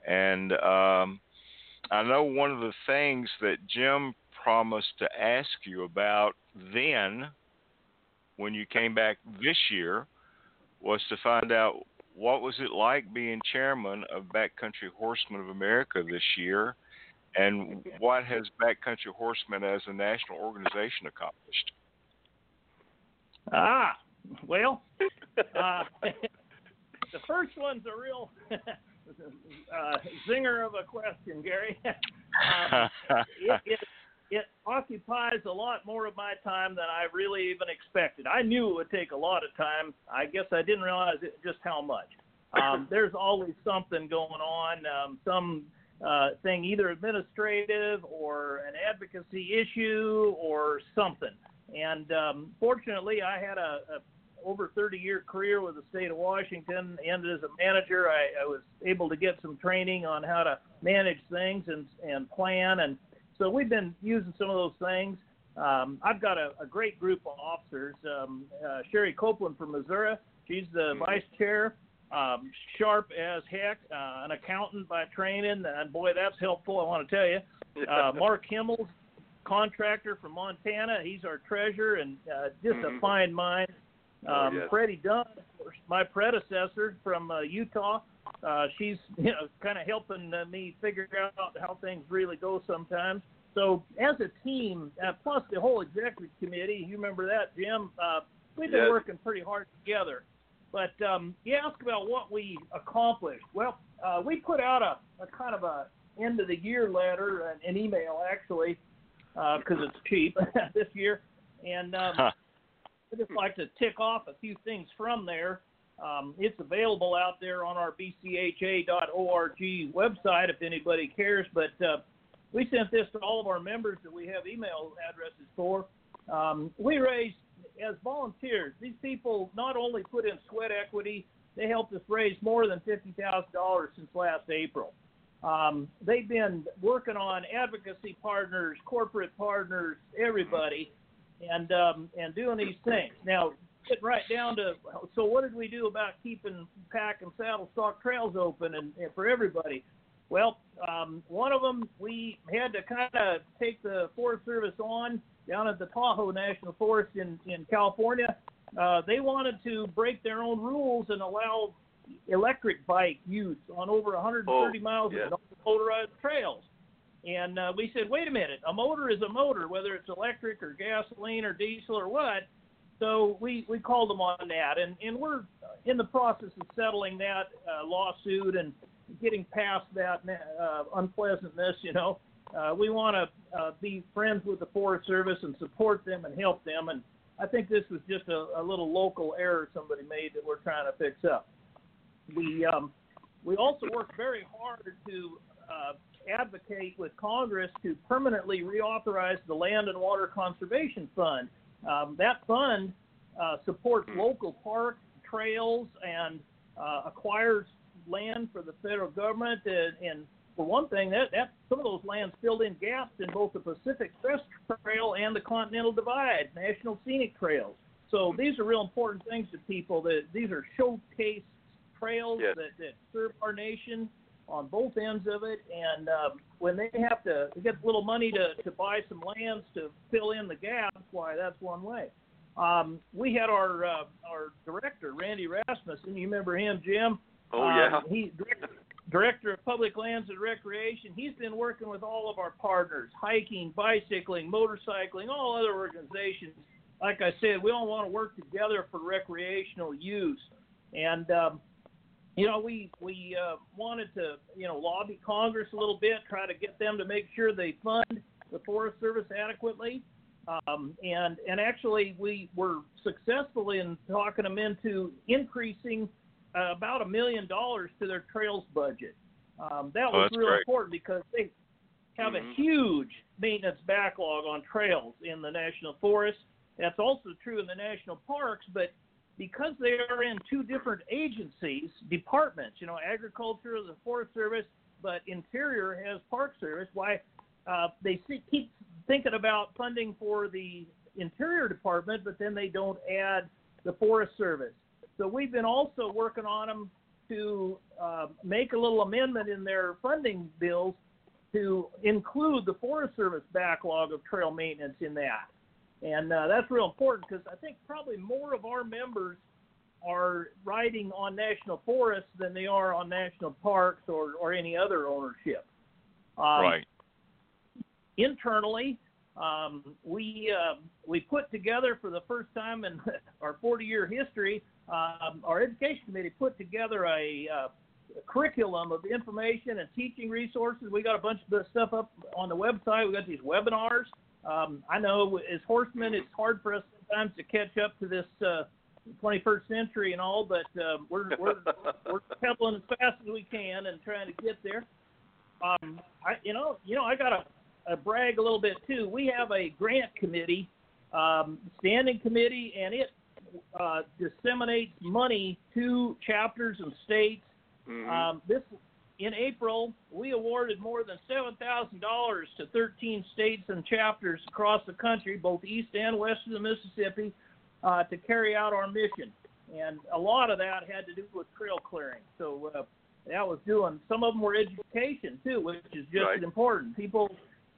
And um, I know one of the things that Jim promised to ask you about then, when you came back this year, was to find out what was it like being chairman of Backcountry Horsemen of America this year, and what has Backcountry Horsemen as a national organization accomplished? Ah, well, uh, [laughs] the first one's a real [laughs] uh, zinger of a question, Gary. um, [laughs] it, it, it occupies a lot more of my time than I really even expected. I knew it would take a lot of time. I guess I didn't realize it, just how much. Um, there's always something going on, um, some uh, thing either administrative or an advocacy issue or something. And um, fortunately, I had a, a over 30 year career with the state of Washington. And as a manager, I, I was able to get some training on how to manage things and and plan. And so we've been using some of those things. Um, I've got a, a great group of officers. Um, uh, Sherry Copeland from Missouri, she's the vice chair. Um, sharp as heck, uh, an accountant by training, and boy, that's helpful. I want to tell you. Uh, [laughs] Mark Himmels, contractor from Montana, he's our treasurer and uh, just Mhm. a fine mind. Oh, Um, yes. Freddie Dunn, of course, my predecessor from uh, Utah, uh, she's [laughs] you know kind of helping uh, me figure out how things really go sometimes. So as a team, uh, plus the whole executive committee, you remember that, Jim? Uh, we've been Yes. working pretty hard together. But um, you ask about what we accomplished. Well, uh, we put out a, a kind of a end of the year letter, an, an email actually, because it's cheap [laughs] this year, and um, Huh. I just like to tick off a few things from there. Um, it's available out there on our bcha.org website if anybody cares. But uh, we sent this to all of our members that we have email addresses for. Um, we raised, as volunteers, these people not only put in sweat equity, they helped us raise more than $50,000 since last April. Um, they've been working on advocacy partners, corporate partners, everybody, and um, and doing these things. Now, getting right down to so, what did we do about keeping pack and saddle stock trails open and, and for everybody? Well, um, one of them we had to kind of take the Forest Service on down at the Tahoe National Forest in in California. Uh, they wanted to break their own rules and allow electric bike use on over 130 Oh, miles yeah. of motorized trails. And uh, we said, wait a minute, a motor is a motor, whether it's electric or gasoline or diesel or what. So we, we called them on that, and, and we're in the process of settling that uh, lawsuit and getting past that uh, unpleasantness, you know. Uh, we want to uh, be friends with the Forest Service and support them and help them. And I think this was just a, a little local error somebody made that we're trying to fix up. We um, we also work very hard to uh, advocate with Congress to permanently reauthorize the Land and Water Conservation Fund. Um, that fund uh, supports local parks, trails, and uh, acquires land for the federal government. And, and for one thing, that, that some of those lands filled in gaps in both the Pacific Crest Trail and the Continental Divide, national scenic trails. So these are real important things to people. That these are showcase trails yes. that, that serve our nation on both ends of it. And um, when they have to get a little money to, to buy some lands to fill in the gaps, why that's one way. Um, we had our uh, our director Randy Rasmussen. You remember him, Jim? Oh um, yeah. He director, director of public lands and recreation. He's been working with all of our partners, hiking, bicycling, motorcycling, all other organizations. Like I said, we all want to work together for recreational use. And um, you know, we we uh, wanted to you know lobby Congress a little bit, try to get them to make sure they fund the Forest Service adequately. Um, and and actually, we were successful in talking them into increasing uh, about a million dollars to their trails budget. Um, that Oh, was that's real great. important because they have Mhm. a huge maintenance backlog on trails in the national forest. That's also true in the national parks, but because they are in two different agencies, departments, you know, agriculture, the Forest Service, but Interior has Park Service. Why uh, they see, keep thinking about funding for the Interior Department, but then they don't add the Forest Service. So we've been also working on them to uh, make a little amendment in their funding bills to include the Forest Service backlog of trail maintenance in that. And uh, that's real important because I think probably more of our members are riding on national forests than they are on national parks or, or any other ownership. Um, right. internally, um, we uh, we put together for the first time in [laughs] our 40-year history, um, our education committee put together a, uh, a curriculum of information and teaching resources. We got a bunch of stuff up on the website. We got these webinars. Um, I know as horsemen, it's hard for us sometimes to catch up to this uh, 21st century and all, but uh, we're we're [laughs] we're pedaling as fast as we can and trying to get there. Um, I you know you know I got to brag a little bit too. We have a grant committee, um, standing committee, and it uh, disseminates money to chapters and states. Mhm. Um, this in April, we awarded more than seven thousand dollars to 13 states and chapters across the country, both east and west of the Mississippi, uh, to carry out our mission. And a lot of that had to do with trail clearing. So uh, that was doing. Some of them were education too, which is just Right. as important. People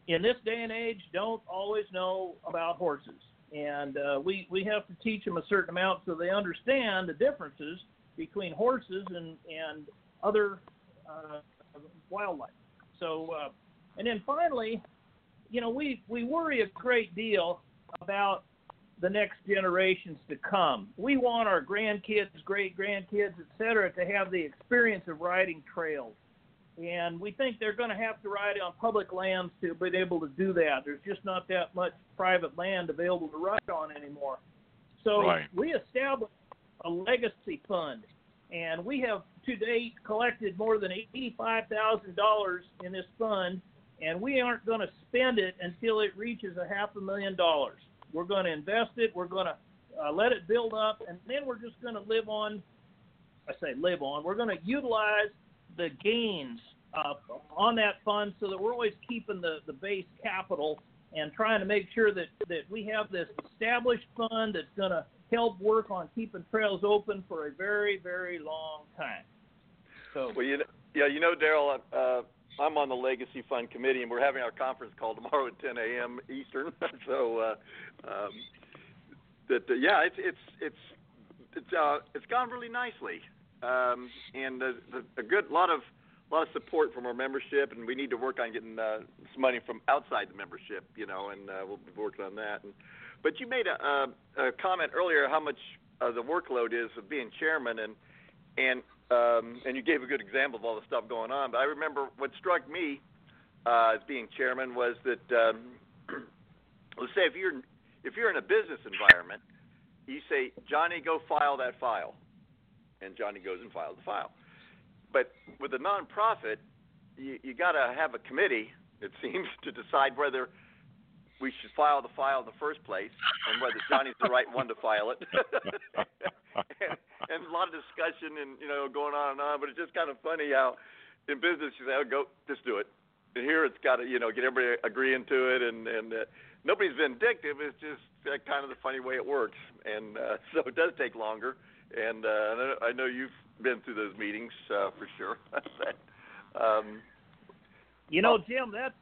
in this day and age don't always know about horses, and uh, we we have to teach them a certain amount so they understand the differences between horses and and other uh, wildlife. So, uh, and then finally, you know, we we worry a great deal about the next generations to come. We want our grandkids, great grandkids, et cetera, to have the experience of riding trails. And we think they're going to have to ride on public lands to be able to do that. There's just not that much private land available to ride on anymore. So Right. we established a legacy fund, and we have to date collected more than $85,000 in this fund, and we aren't going to spend it until it reaches a half a million dollars. We're going to invest it. We're going to uh, let it build up, and then we're just going to live on. I say live on. We're going to utilize the gains uh, on that fund so that we're always keeping the, the base capital and trying to make sure that, that we have this established fund that's going to help work on keeping trails open for a very, very long time. So, Well, you know, yeah, you know, Darrell, uh, I'm on the Legacy Fund committee, and we're having our conference call tomorrow at 10 a.m. Eastern. [laughs] so, uh, um, that uh, yeah, it's it's it's it's uh, it's gone really nicely, um, and the, a good lot of lot of support from our membership, and we need to work on getting uh, some money from outside the membership, you know, and uh, we'll be working on that. And, but you made a, a, a comment earlier how much uh, the workload is of being chairman, and and um, and you gave a good example of all the stuff going on. But I remember what struck me uh, as being chairman was that um, [clears throat] let's say if you're if you're in a business environment, you say Johnny, go file that file, and Johnny goes and files the file. But with a nonprofit, you, you got to have a committee. It seems [laughs] to decide whether we should file the file in the first place and whether Johnny's the right one to file it. and, [laughs] and a lot of discussion and you know going on and on, but it's just kind of funny how in business you say, "Oh, go, just do it." And here it's got to you know get everybody agreeing to it, and and uh, nobody's vindictive. It's just uh, kind of the funny way it works, and uh, [laughs] so it does take longer. And uh, I know you've been through those meetings uh, for sure. [laughs] um, you know, Jim, that's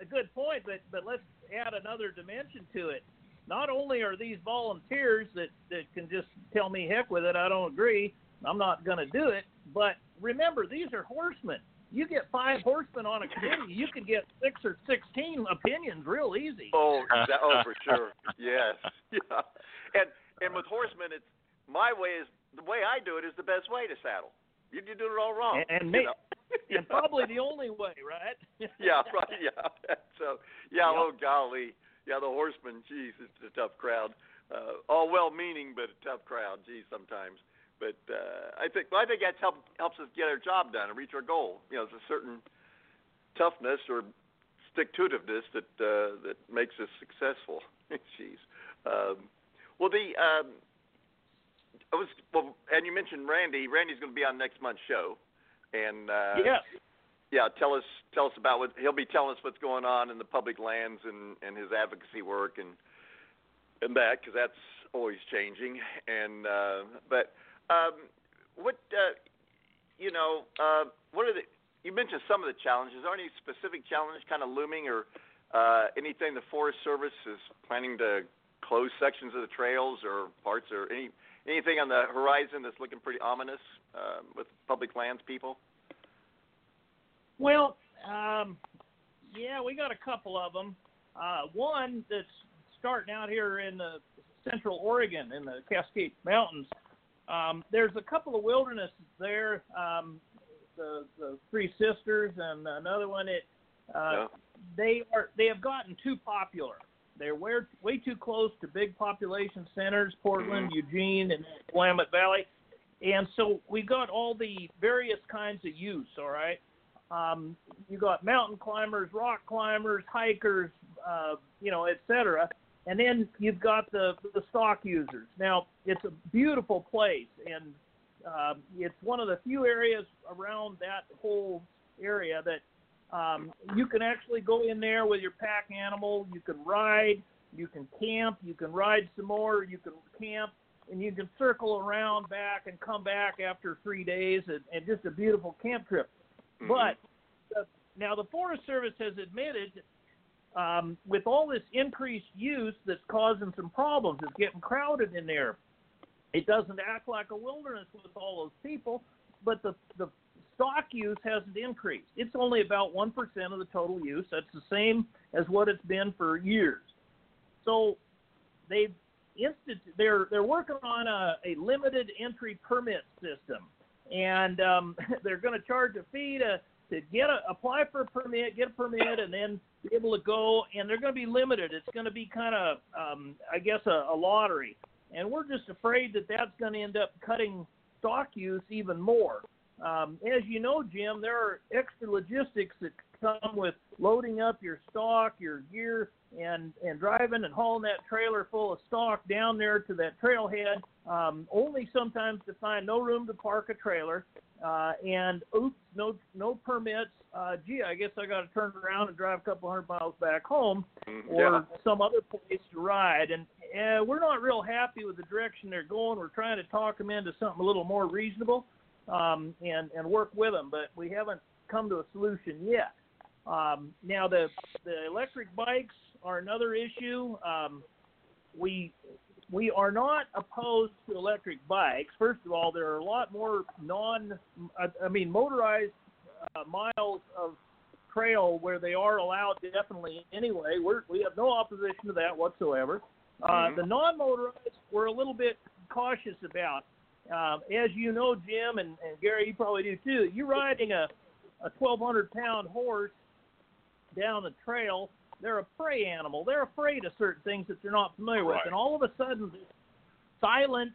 a good point, but but let's add another dimension to it. Not only are these volunteers that that can just tell me heck with it, I don't agree, I'm not going to do it. But remember, these are horsemen. You get five horsemen on a committee, you can get six or sixteen opinions real easy. Oh, that, oh, for sure. yes, [laughs] yeah. And and with horsemen, it's my way is the way I do it is the best way to saddle. You you do it all wrong. And, and me, know? [laughs] and probably the only way, right? [laughs] yeah, right. Yeah. [laughs] So yeah. Yep. Oh golly. Yeah, the horsemen. Geez, it's a tough crowd. Uh, all well-meaning, but a tough crowd. Geez, sometimes. But uh, I think well, I think that help, helps us get our job done and reach our goal. You know, there's a certain toughness or stick-to-itiveness that uh, that makes us successful. Jeez. Um, well, the um, I was well, and you mentioned Randy. Randy's going to be on next month's show, and uh, yeah, yeah. Tell us tell us about what he'll be telling us what's going on in the public lands and and his advocacy work and and that because that's always changing. And uh, but um, what uh, you know, uh, what are the you mentioned some of the challenges. Are any specific challenges kind of looming or uh, anything the Forest Service is planning to close sections of the trails or parts or any anything on the horizon that's looking pretty ominous uh, with public lands people? Well, um, yeah, we got a couple of them. Uh, one that's starting out here in the central Oregon in the Cascade Mountains. Um, there's a couple of wildernesses there, um, the, the Three Sisters and another one. It uh, yeah. they are they have gotten too popular. They're way, way too close to big population centers, Portland, mm-hmm. Eugene, and Willamette Valley. And so we got all the various kinds of use, all right? Um, you got mountain climbers, rock climbers, hikers, uh, you know, et cetera. And then you've got the, the stock users. Now, it's a beautiful place, and uh, it's one of the few areas around that whole area that um, you can actually go in there with your pack animal. You can ride, you can camp, you can ride some more, you can camp, and you can circle around back and come back after three days, and, and just a beautiful camp trip. Mm-hmm. But uh, now the Forest Service has admitted, um, with all this increased use, that's causing some problems. It's getting crowded in there. It doesn't act like a wilderness with all those people, but the the stock use hasn't increased. It's only about 1% of the total use. That's the same as what it's been for years. So they've instant, they're, they're working on a, a limited entry permit system. And um, [laughs] they're going to charge a fee to, to get a, apply for a permit, get a permit, and then be able to go. And they're going to be limited. It's going to be kind of, um, I guess, a, a lottery. And we're just afraid that that's going to end up cutting stock use even more. Um, as you know, Jim, there are extra logistics that come with loading up your stock, your gear, and and driving and hauling that trailer full of stock down there to that trailhead. Um, only sometimes to find no room to park a trailer, uh, and oops, no no permits. Uh, gee, I guess I got to turn around and drive a couple hundred miles back home, mm-hmm. or yeah. some other place to ride. And uh, we're not real happy with the direction they're going. We're trying to talk them into something a little more reasonable um, and and work with them, but we haven't come to a solution yet. Um, now the the electric bikes are another issue. Um, we we are not opposed to electric bikes. First of all, there are a lot more non, I, mean, motorized uh, miles of trail where they are allowed definitely anyway. We're, we have no opposition to that whatsoever. Uh, mm-hmm. The non-motorized we're a little bit cautious about. Um, as you know, Jim and, and Gary, you probably do too. You're riding a a 1,200 pound horse down the trail, they're a prey animal. They're afraid of certain things that they're not familiar with, and all of a sudden, this silent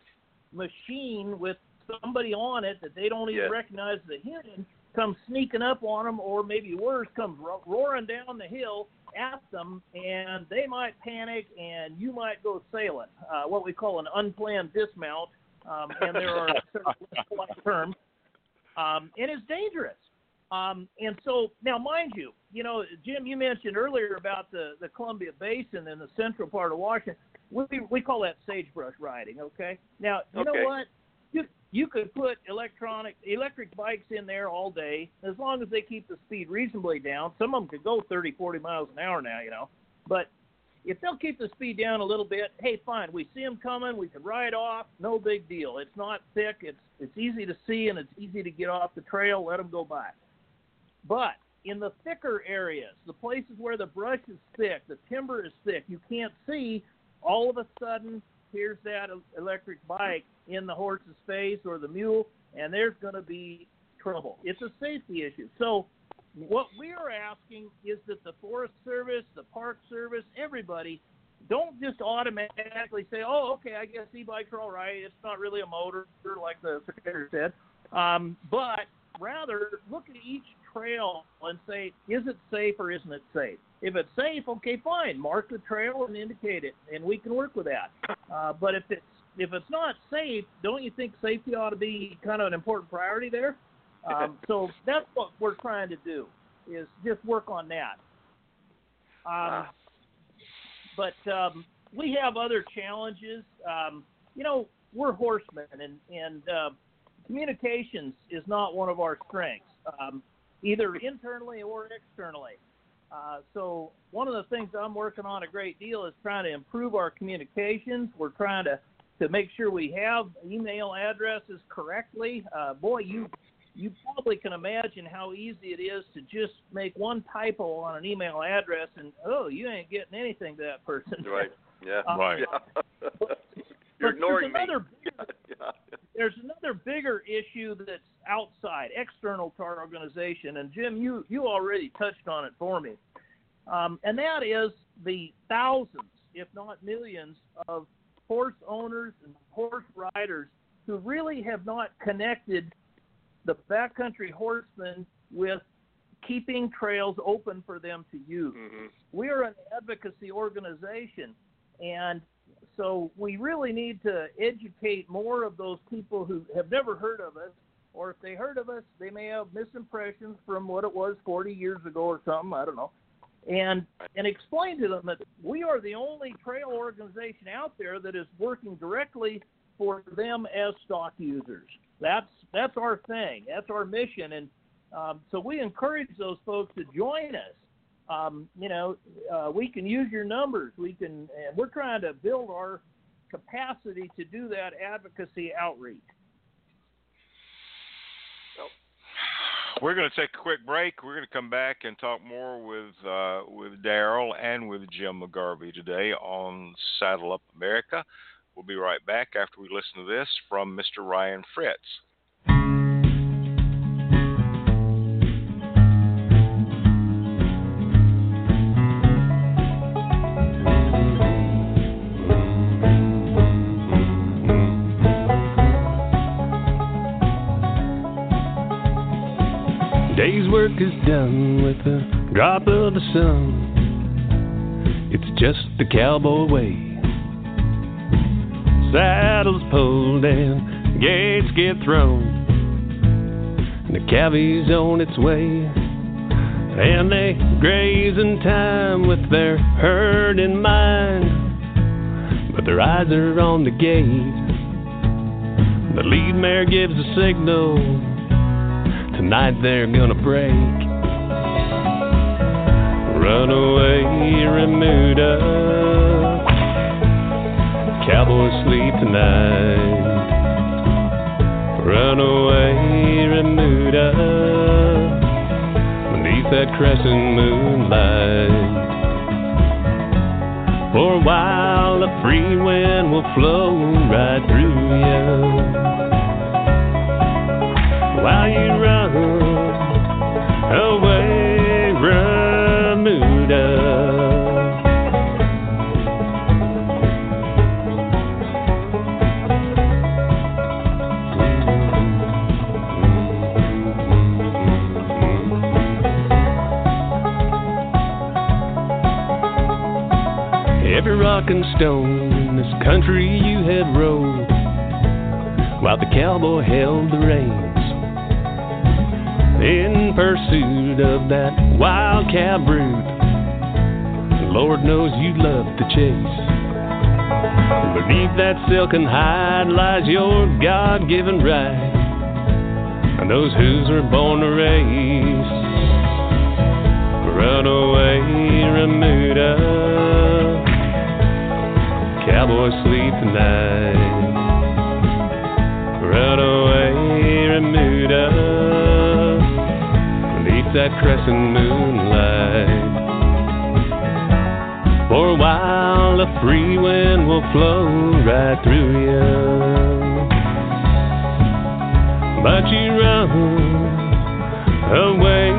machine with somebody on it that they don't even Yes. recognize the hidden comes sneaking up on them, or maybe worse, comes ro- roaring down the hill at them, and they might panic, and you might go sailing. Uh, what we call an unplanned dismount, um, and there are [laughs] certain terms, um, and it's dangerous. Um, and so now, mind you, you know, Jim, you mentioned earlier about the the Columbia Basin in the central part of Washington. We we call that sagebrush riding. Okay. Now, you Okay. know what? You you could put electronic electric bikes in there all day as long as they keep the speed reasonably down. Some of them could go 30, 40 miles an hour now, you know. But if they'll keep the speed down a little bit, hey, fine. We see them coming. We can ride off. No big deal. It's not thick. It's it's easy to see and it's easy to get off the trail. Let them go by. But in the thicker areas, the places where the brush is thick, the timber is thick, you can't see. All of a sudden, here's that electric bike in the horse's face or the mule, and there's going to be trouble. It's a safety issue. So, what we are asking is that the Forest Service, the Park Service, everybody, don't just automatically say, "Oh, okay, I guess e-bikes are all right. It's not really a motor, like the secretary said." Um, but rather look at each trail and say, is it safe or isn't it safe? If it's safe, okay, fine. Mark the trail and indicate it, and we can work with that. Uh, but if it's if it's not safe, don't you think safety ought to be kind of an important priority there? Um, [laughs] so that's what we're trying to do is just work on that. Um, but um, we have other challenges. Um, you know, we're horsemen, and and uh, communications is not one of our strengths, um, either internally or externally. Uh, so one of the things I'm working on a great deal is trying to improve our communications. We're trying to to make sure we have email addresses correctly. Uh, boy, you you probably can imagine how easy it is to just make one typo on an email address and oh, you ain't getting anything to that person. Right. Yeah. [laughs] Uh, Right. Yeah. [laughs] You're there's ignoring me. another [laughs] yeah. there's another bigger issue that's outside, external to our organization, and Jim, you you already touched on it for me, um, and that is the thousands, if not millions, of horse owners and horse riders who really have not connected the backcountry horsemen with keeping trails open for them to use. Hmm we are an advocacy organization and so we really need to educate more of those people who have never heard of us or if they heard of us they may have misimpressions from what it was 40 years ago or something i don't know. And and explain to them that we are the only trail organization out there that is working directly for them as stock users that's that's our thing that's our mission and um, so we encourage those folks to join us um, you know, uh, we can use your numbers. We can, and we're trying to build our capacity to do that advocacy outreach. We're going to take a quick break. We're going to come back and talk more with uh, with Darrell and with Jim McGarvey today on Saddle Up America. We'll be right back after we listen to this from Mr. Ryan Fritz. Day's work is done with a drop of the sun. It's just the cowboy way. Saddles pulled and gates get thrown. And the cavy's on its way. And they graze in time with their herd in mind. But their eyes are on the gate. The lead mare gives a signal. Tonight they're gonna break. Run Runaway Remuda. Cowboys sleep tonight. Runaway Remuda. Beneath that crescent moonlight. For a while, the free wind will flow right through you while you run and stone in this country you had rode, while the cowboy held the reins in pursuit of that wild cow brood. Lord knows you love to chase. Beneath that silken hide lies your God given right. And those who's are born to race. Runaway Remuda. Cowboy sleep tonight. Runaway Remuda. Beneath that crescent moonlight. For a while, the free wind will flow right through you. But you run away,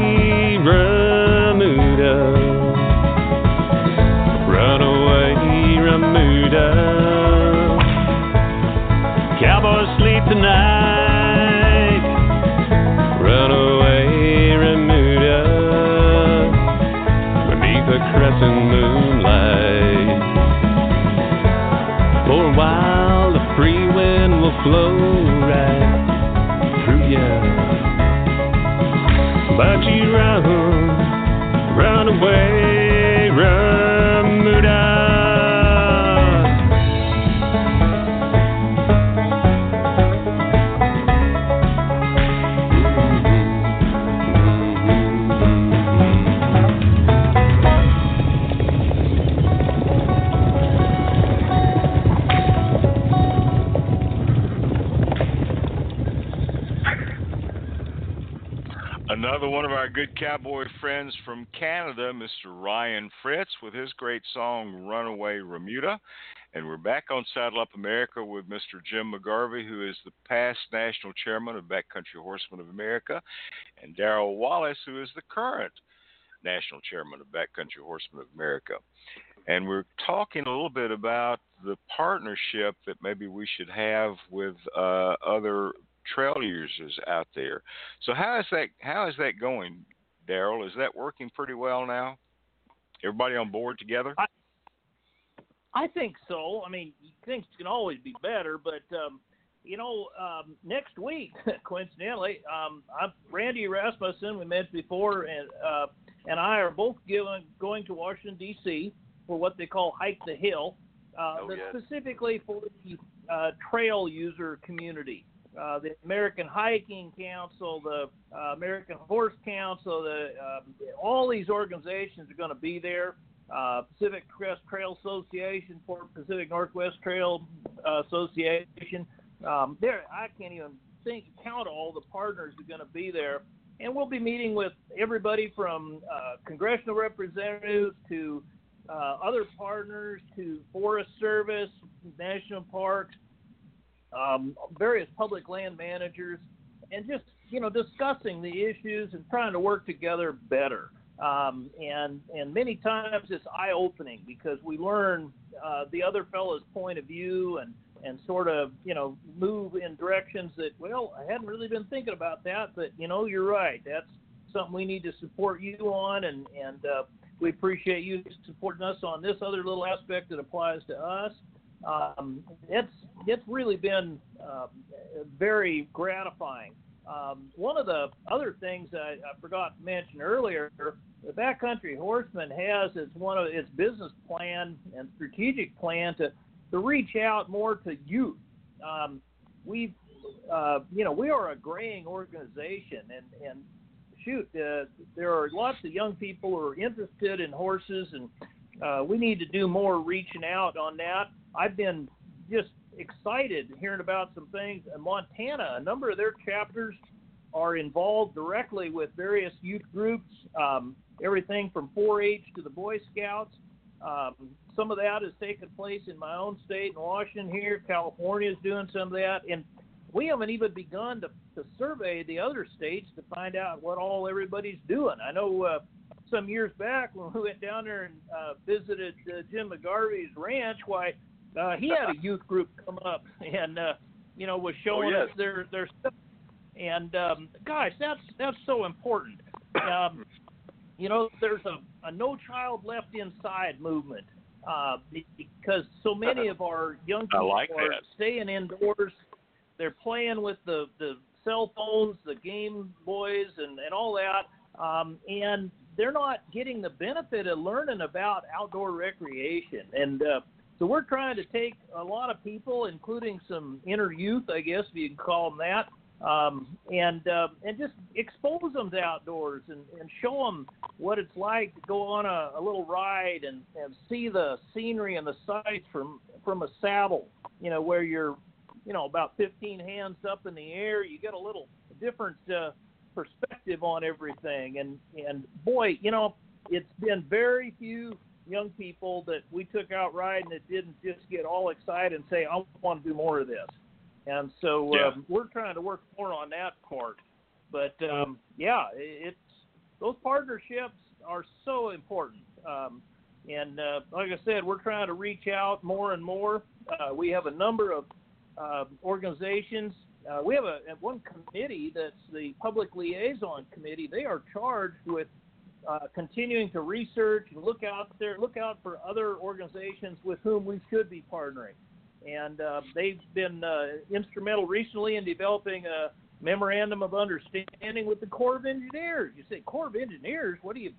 Remuda. Cowboys sleep tonight. Run away, Remuda. Beneath the crescent moonlight. For a while, the free wind will flow right through you. But you run, run away, Remuda. Good cowboy friends from Canada, Mr. Ryan Fritz, with his great song Runaway Remuda. And we're back on Saddle Up America with Mr. Jim McGarvey, who is the past national chairman of Backcountry Horsemen of America, and Darrell Wallace, who is the current national chairman of Backcountry Horsemen of America. And we're talking a little bit about the partnership that maybe we should have with uh, other trail users out there. So how is that how is that going, Darrell? Is that working pretty well now? Everybody on board together? I, I think so. I mean, things can always be better, but um, you know, um, next week, [laughs] coincidentally, um, I'm, Randy Rasmussen, we mentioned before, and uh, and I are both given, going to Washington D.C. for what they call Hike the Hill, uh, Oh, that's yes. specifically for the uh, trail user community. Uh, the American Hiking Council, the uh, American Horse Council, the um, all these organizations are going to be there. Uh, Pacific Crest Trail Association, Port Pacific Northwest Trail uh, Association. Um, there, I can't even think count all the partners who are going to be there, and we'll be meeting with everybody from uh, congressional representatives to other partners to Forest Service, national parks, um, various public land managers, and just you know discussing the issues and trying to work together better. Um, and and many times it's eye opening because we learn uh, the other fellow's point of view and and sort of you know move in directions that well I hadn't really been thinking about that, but you know you're right. That's something we need to support you on, and and uh, we appreciate you supporting us on this other little aspect that applies to us. Um, it's it's really been uh, very gratifying. Um, one of the other things I, I forgot to mention earlier, the Backcountry Horseman has as one of its business plan and strategic plan to to reach out more to youth. Um, we've uh, you know we are a graying organization, and and shoot, uh, there are lots of young people who are interested in horses, and uh, we need to do more reaching out on that. I've been just excited hearing about some things in Montana. A number of their chapters are involved directly with various youth groups, um, everything from 4-H to the Boy Scouts. Um, some of that has taken place in my own state in Washington here. California is doing some of that, and we haven't even begun to, to survey the other states to find out what all everybody's doing. I know uh, some years back when we went down there and uh, visited uh, Jim McGarvey's ranch, why uh, he had a youth group come up and uh, you know was showing yes. us their their stuff. And um, gosh, that's that's so important. Um, you know, there's a, a No Child Left Inside movement uh, because so many of our young people like are that. staying indoors. They're playing with the the cell phones, the Game Boys, and and all that, um, and they're not getting the benefit of learning about outdoor recreation. And uh, so we're trying to take a lot of people, including some inner youth, I guess if you can call them that, um, and uh, and just expose them to outdoors and, and show them what it's like to go on a, a little ride and, and see the scenery and the sights from from a saddle. You know where you're, you know, about 15 hands up in the air. You get a little different uh, perspective on everything. And and boy, you know, it's been very few young people that we took out riding that didn't just get all excited and say, I want to do more of this. And so Yeah. um, we're trying to work more on that part. But um, yeah, it's those partnerships are so important. Um, and uh, like I said, we're trying to reach out more and more. Uh, we have a number of uh, organizations. Uh, we have a one committee that's the public liaison committee. They are charged with uh, continuing to research and look out there, look out for other organizations with whom we should be partnering. And uh, they've been uh, instrumental recently in developing a memorandum of understanding with the Corps of Engineers. You say Corps of Engineers? What are you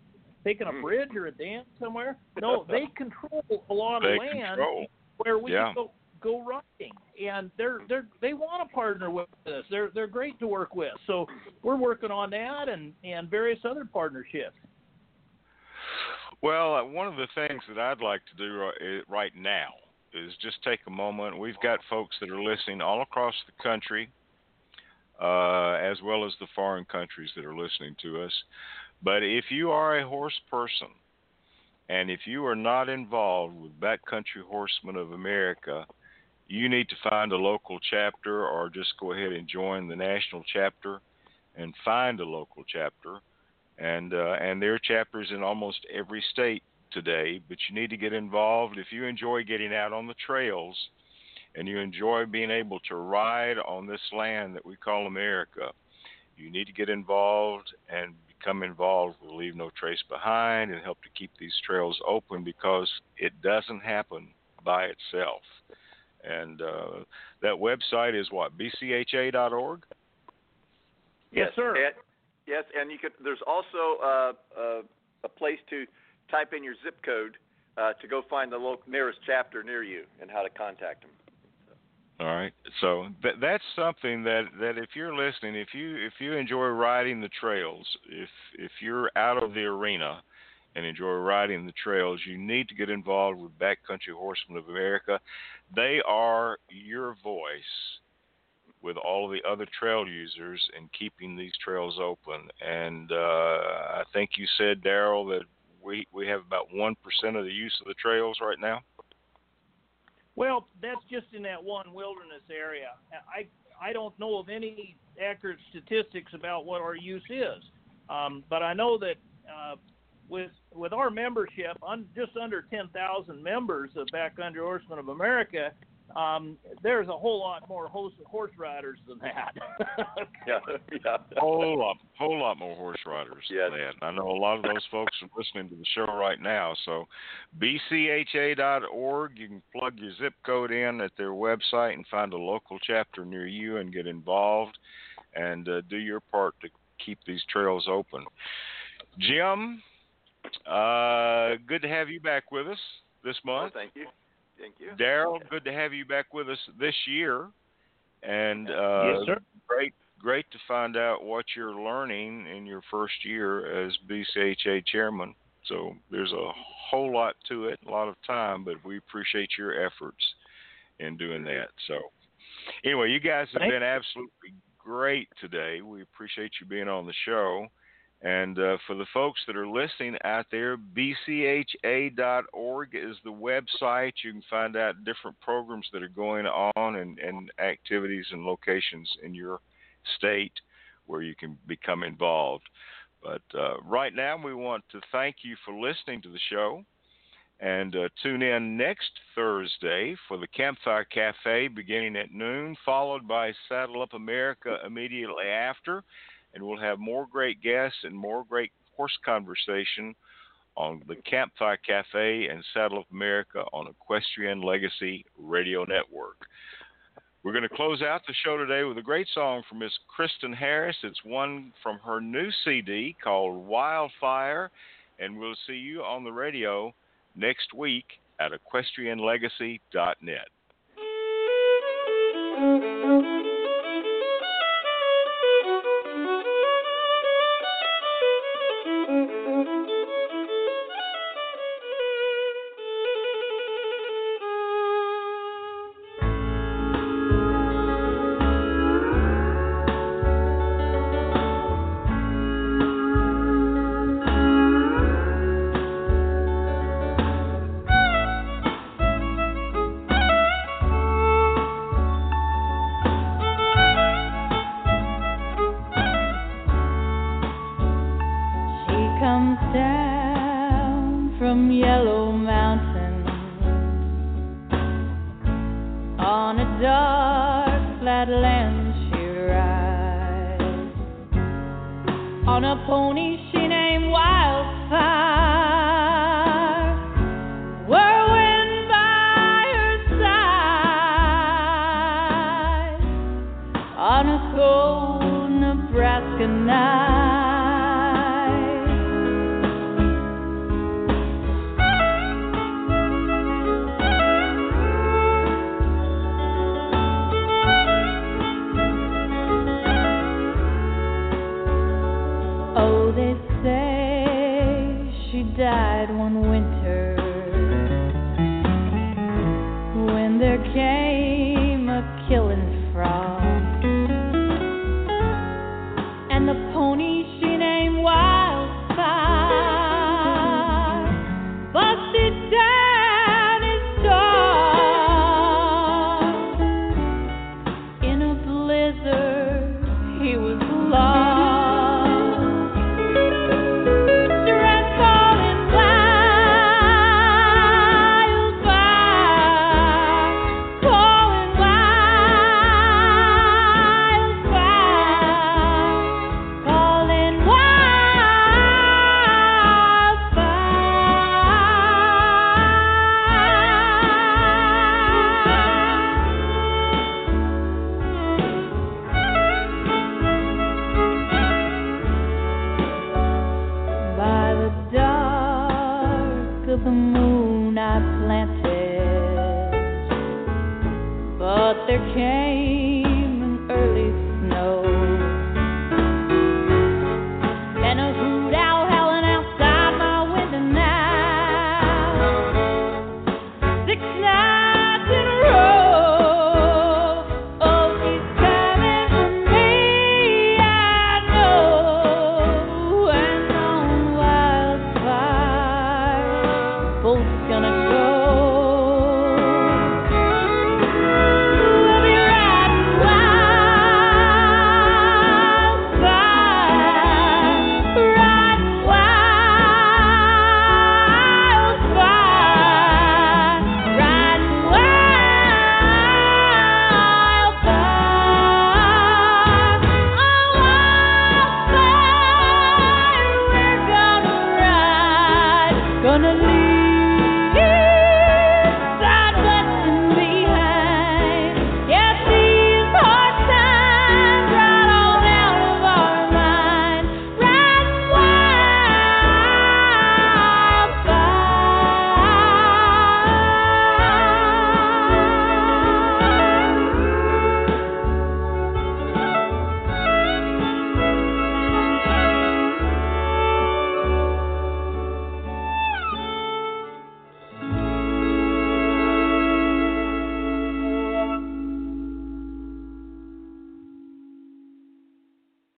taking a Hmm. bridge or a dam somewhere? No, [laughs] they control a lot They of land control. where we Yeah. go go riding, and they're they're they want to partner with us. They're they're great to work with. So we're working on that and and various other partnerships. Well, uh, one of the things that I'd like to do ri- right now is just take a moment. We've got folks that are listening all across the country, uh, as well as the foreign countries that are listening to us. But if you are a horse person, and if you are not involved with Backcountry Horsemen of America, you need to find a local chapter or just go ahead and join the national chapter and find a local chapter and uh, and there are chapters in almost every state today. But you need to get involved if you enjoy getting out on the trails, and you enjoy being able to ride on this land that we call America. You need to get involved and become involved with Leave No Trace Behind and help to keep these trails open because it doesn't happen by itself. And uh, that website is what bcha.org. Yes, sir. And, yes, and you could. There's also uh, uh, a place to type in your zip code uh, to go find the local, nearest chapter near you and how to contact them. All right. So that that's something that that if you're listening, if you if you enjoy riding the trails, if if you're out of the arena and enjoy riding the trails, you need to get involved with Backcountry Horsemen of America. They are your voice with all of the other trail users and keeping these trails open. And uh, I think you said, Darrell, that we we have about one percent of the use of the trails right now. Well, that's just in that one wilderness area. I I don't know of any accurate statistics about what our use is, um, but I know that uh, with with our membership, un, just under 10,000 members of Backcountry Horsemen of America, um, there's a whole lot more horse, horse riders than that. [laughs] Yeah, yeah. whole lot, whole lot more horse riders Yes. than that. I know a lot of those folks are listening to the show right now. So, bcha.org. You can plug your zip code in at their website and find a local chapter near you and get involved and uh, do your part to keep these trails open. Jim, uh, good to have you back with us this Well, month. thank you. Thank you. Darrell, good to have you back with us this year. And uh, yes, sir. great great to find out what you're learning in your first year as BCHA chairman. So there's a whole lot to it, a lot of time, but we appreciate your efforts in doing that. So anyway, you guys have Thank been absolutely great today. We appreciate you being on the show. And uh, for the folks that are listening out there, bcha.org is the website. You can find out different programs that are going on and, and activities and locations in your state where you can become involved. But uh, right now, we want to thank you for listening to the show. And uh, tune in next Thursday for the Campfire Cafe beginning at noon, followed by Saddle Up America immediately after. And we'll have more great guests and more great horse conversation on the Campfire Cafe and Saddle Up America on Equestrian Legacy Radio Network. We're going to close out the show today with a great song from Miss Kristyn Harris. It's one from her new CD called Wildfire, and we'll see you on the radio next week at equestrianlegacy.net.